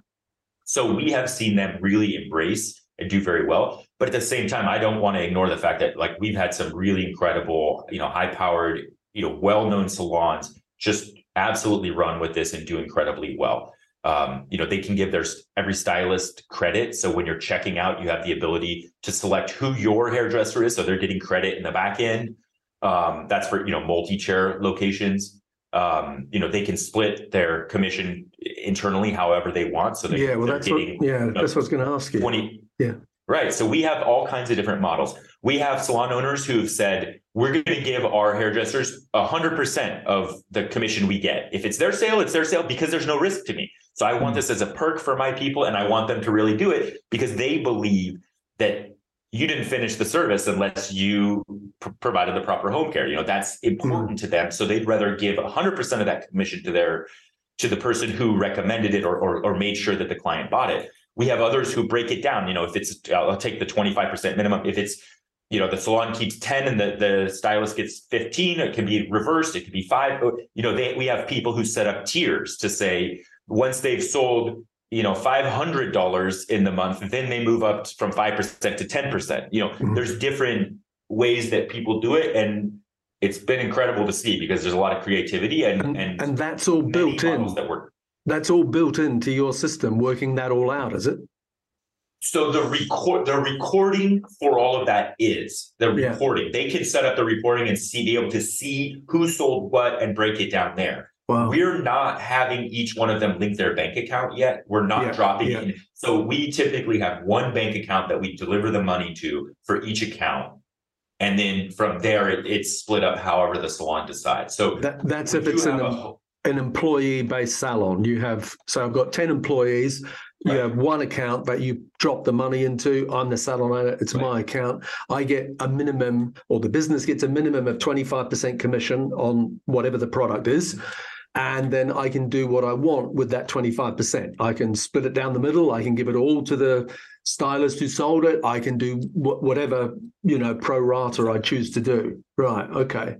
So we have seen them really embrace and do very well. But at the same time, I don't want to ignore the fact that like we've had some really incredible, you know, high powered, you know, well known salons just absolutely run with this and do incredibly well. Um, you know, they can give their every stylist credit. So when you're checking out, you have the ability to select who your hairdresser is. So they're getting credit in the back end. Um, that's for you know multi-chair locations. Um, you know, they can split their commission internally however they want. So yeah, well, that's getting, what, yeah, that's what I was going to ask you. Twenty, yeah, right. So we have all kinds of different models. We have salon owners who have said, we're going to give our hairdressers 100% of the commission we get. If it's their sale, it's their sale because there's no risk to me. So I want hmm. this as a perk for my people and I want them to really do it because they believe that you didn't finish the service unless you pr- provided the proper home care. You know, that's important mm to them. So they'd rather give 100% of that commission to their to the person who recommended it or, or, or made sure that the client bought it. We have others who break it down. You know, if it's I'll take the 25% minimum. If it's you know the salon keeps 10 and the, the stylist gets 15 it can be reversed it could be five you know they we have people who set up tiers to say once they've sold you know $500 in the month then they move up from 5% to 10% you know mm-hmm. there's different ways that people do it and it's been incredible to see because there's a lot of creativity and and, and, and that's all built in that work that's all built into your system working that all out is it so the record the recording for all of that is the recording. Yeah. They can set up the reporting and see be able to see who sold what and break it down there. Wow. We're not having each one of them link their bank account yet. We're not yeah. dropping yeah. in. So we typically have one bank account that we deliver the money to for each account. And then from there, it, it's split up however the salon decides. So that, that's if it's an, a, an employee based salon. You have, so I've got 10 employees you have one account that you drop the money into. I'm the salon owner. It's right. my account. I get a minimum, or the business gets a minimum of 25% commission on whatever the product is. And then I can do what I want with that 25%. I can split it down the middle. I can give it all to the stylist who sold it. I can do whatever, you know, pro rata I choose to do. Right. Okay.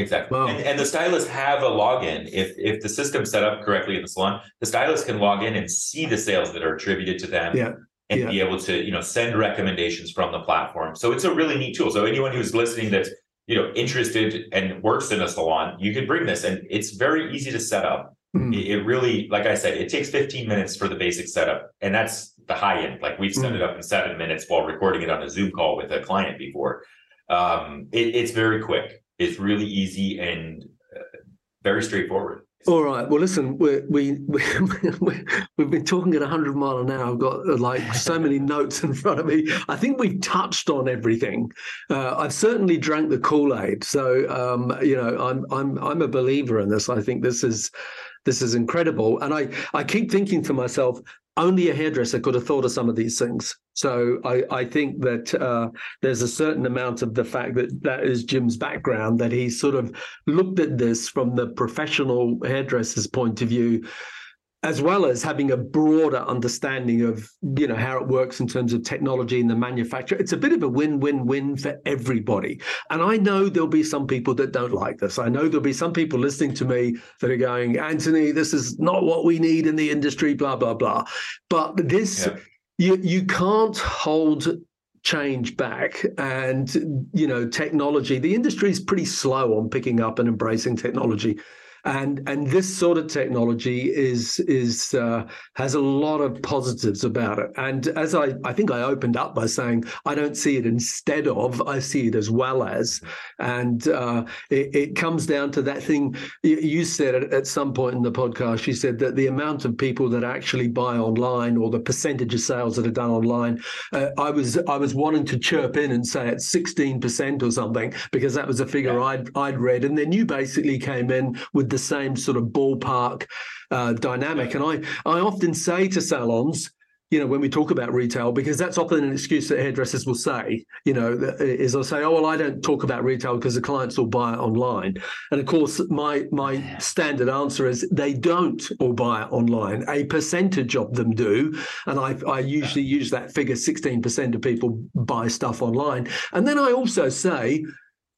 Exactly. Wow. And, and, the stylists have a login. If if the system's set up correctly in the salon, the stylist can log in and see the sales that are attributed to them. Yeah. And yeah. be able to, you know, send recommendations from the platform. So it's a really neat tool. So anyone who's listening that's, you know, interested and works in a salon, you can bring this and it's very easy to set up. Mm. It, it, really, like I said, it takes 15 minutes for the basic setup. And that's the high end. Like we've set mm. it up in seven minutes while recording it on a Zoom call with a client before. Um, it, it's very quick. It's really easy and uh, very straightforward. All right. Well, listen, we we (laughs) we we've been talking at 100 mile an hour. I've got uh, like so many (laughs) notes in front of me. I think we've touched on everything. Uh, I've certainly drank the Kool Aid, so um, you know I'm I'm I'm a believer in this. I think this is this is incredible, and I I keep thinking to myself, only a hairdresser could have thought of some of these things. So I, I think that uh, there's a certain amount of the fact that that is Jim's background, that he sort of looked at this from the professional hairdresser's point of view as well as having a broader understanding of you know how it works in terms of technology and the manufacturer it's a bit of a win-win-win for everybody. And i know there'll be some people that don't like this. I know there'll be some people listening to me that are going anthony this is not what we need in the industry blah blah blah. But this yeah. You you can't hold change back and you know technology the industry is pretty slow on picking up and embracing technology and and this sort of technology is is uh, has a lot of positives about it. And as i i think i opened up by saying i don't see it instead of i see it as well as. And uh, it, it, comes down to that thing you said at some point in the podcast you said that the amount of people that actually buy online or the percentage of sales that are done online uh, i was i was wanting to chirp in and say it's 16% or something because that was a figure yeah. i'd i'd read. And then you basically came in with the same sort of ballpark uh, dynamic. And I, I often say to salons, you know, when we talk about retail, because that's often an excuse that hairdressers will say, you know, is they'll say, oh, well, I don't talk about retail because the clients will buy it online. And of course, my my standard answer is they don't all buy it online. A percentage of them do. And I, I usually use that figure 16% of people buy stuff online. And then I also say,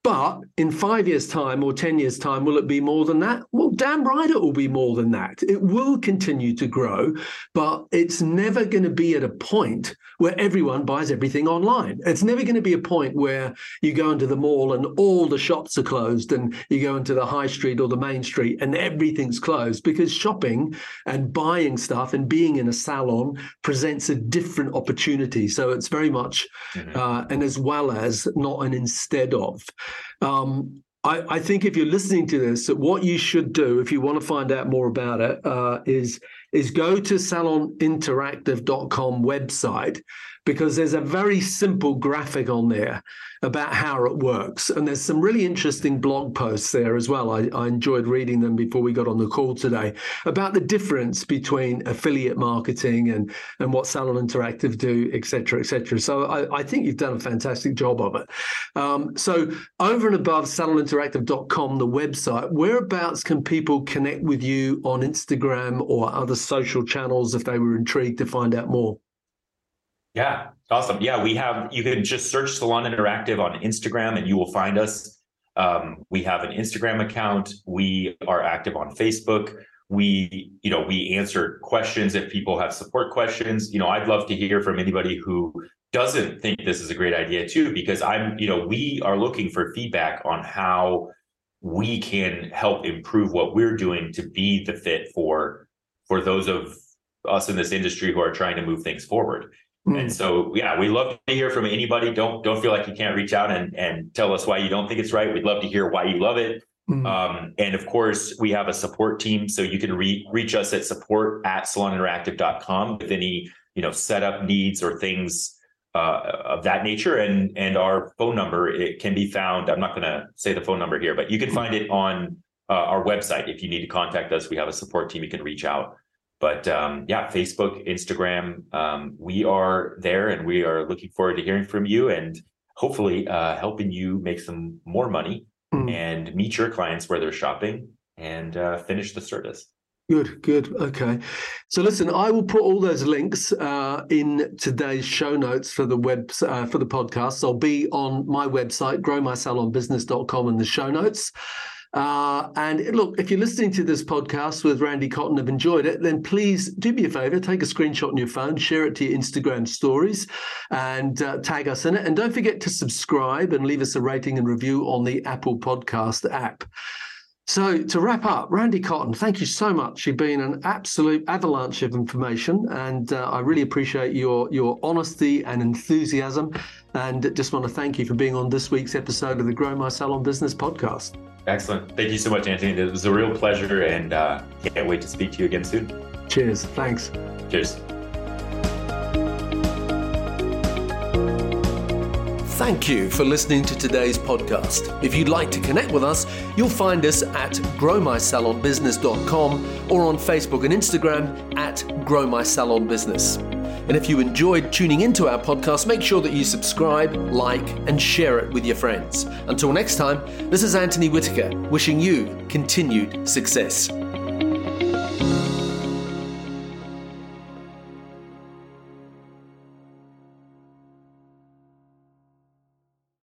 but in five years' time or 10 years' time, will it be more than that? Well, damn right it will be more than that. It will continue to grow, but it's never going to be at a point where everyone buys everything online. It's never going to be a point where you go into the mall and all the shops are closed and you go into the high street or the main street and everything's closed because shopping and buying stuff and being in a salon presents a different opportunity. So it's very much, mm-hmm. uh, and as well as not an instead of. Um, I, I, think if you're listening to this, what you should do if you want to find out more about it uh, is is go to saloninteractive.com website because there's a very simple graphic on there about how it works. And there's some really interesting blog posts there as well. I, I, enjoyed reading them before we got on the call today about the difference between affiliate marketing and, and what Salon Interactive do, et cetera, et cetera. So I, I think you've done a fantastic job of it. Um, so over and above saloninteractive.com, the website, whereabouts can people connect with you on Instagram or other social channels if they were intrigued to find out more? Yeah, awesome. Yeah, we have, you can just search Salon Interactive on Instagram and you will find us. Um, we have an Instagram account. We are active on Facebook. We, you know, we answer questions if people have support questions. You know, I'd love to hear from anybody who doesn't think this is a great idea too, because I'm, you know, we are looking for feedback on how we can help improve what we're doing to be the fit for for those of us in this industry who are trying to move things forward. Mm. And so, yeah, we love to hear from anybody. Don't don't feel like you can't reach out and and tell us why you don't think it's right. We'd love to hear why you love it. Mm. Um, and of course, we have a support team, so you can re- reach us at support at saloninteractive.com with any you know setup needs or things uh, of that nature. And and our phone number it can be found. I'm not going to say the phone number here, but you can find it on uh, our website if you need to contact us. We have a support team. You can reach out. But um, yeah, Facebook, Instagram, um, we are there and we are looking forward to hearing from you and hopefully uh, helping you make some more money mm. and meet your clients where they're shopping and uh, finish the service. Good, good. Okay. So listen, I will put all those links uh, in today's show notes for the web uh, for the podcast. I'll be on my website, growmysalonbusiness.com in the show notes. Uh, and look, if you're listening to this podcast with Randy Cotten, have enjoyed it, then please do me a favor, take a screenshot on your phone, share it to your Instagram stories, and uh, tag us in it. And don't forget to subscribe and leave us a rating and review on the Apple Podcast app. So to wrap up, Randy Cotten, thank you so much. You've been an absolute avalanche of information, and uh, I really appreciate your your honesty and enthusiasm. And just want to thank you for being on this week's episode of the Grow My Salon Business podcast. Excellent. Thank you so much, Anthony. It was a real pleasure, and uh, can't wait to speak to you again soon. Cheers. Thanks. Cheers. Thank you for listening to today's podcast. If you'd like to connect with us, you'll find us at growmysalonbusiness.com or on Facebook and Instagram at growmysalonbusiness. And if you enjoyed tuning into our podcast, make sure that you subscribe, like, and share it with your friends. Until next time, this is Anthony Whitaker wishing you continued success.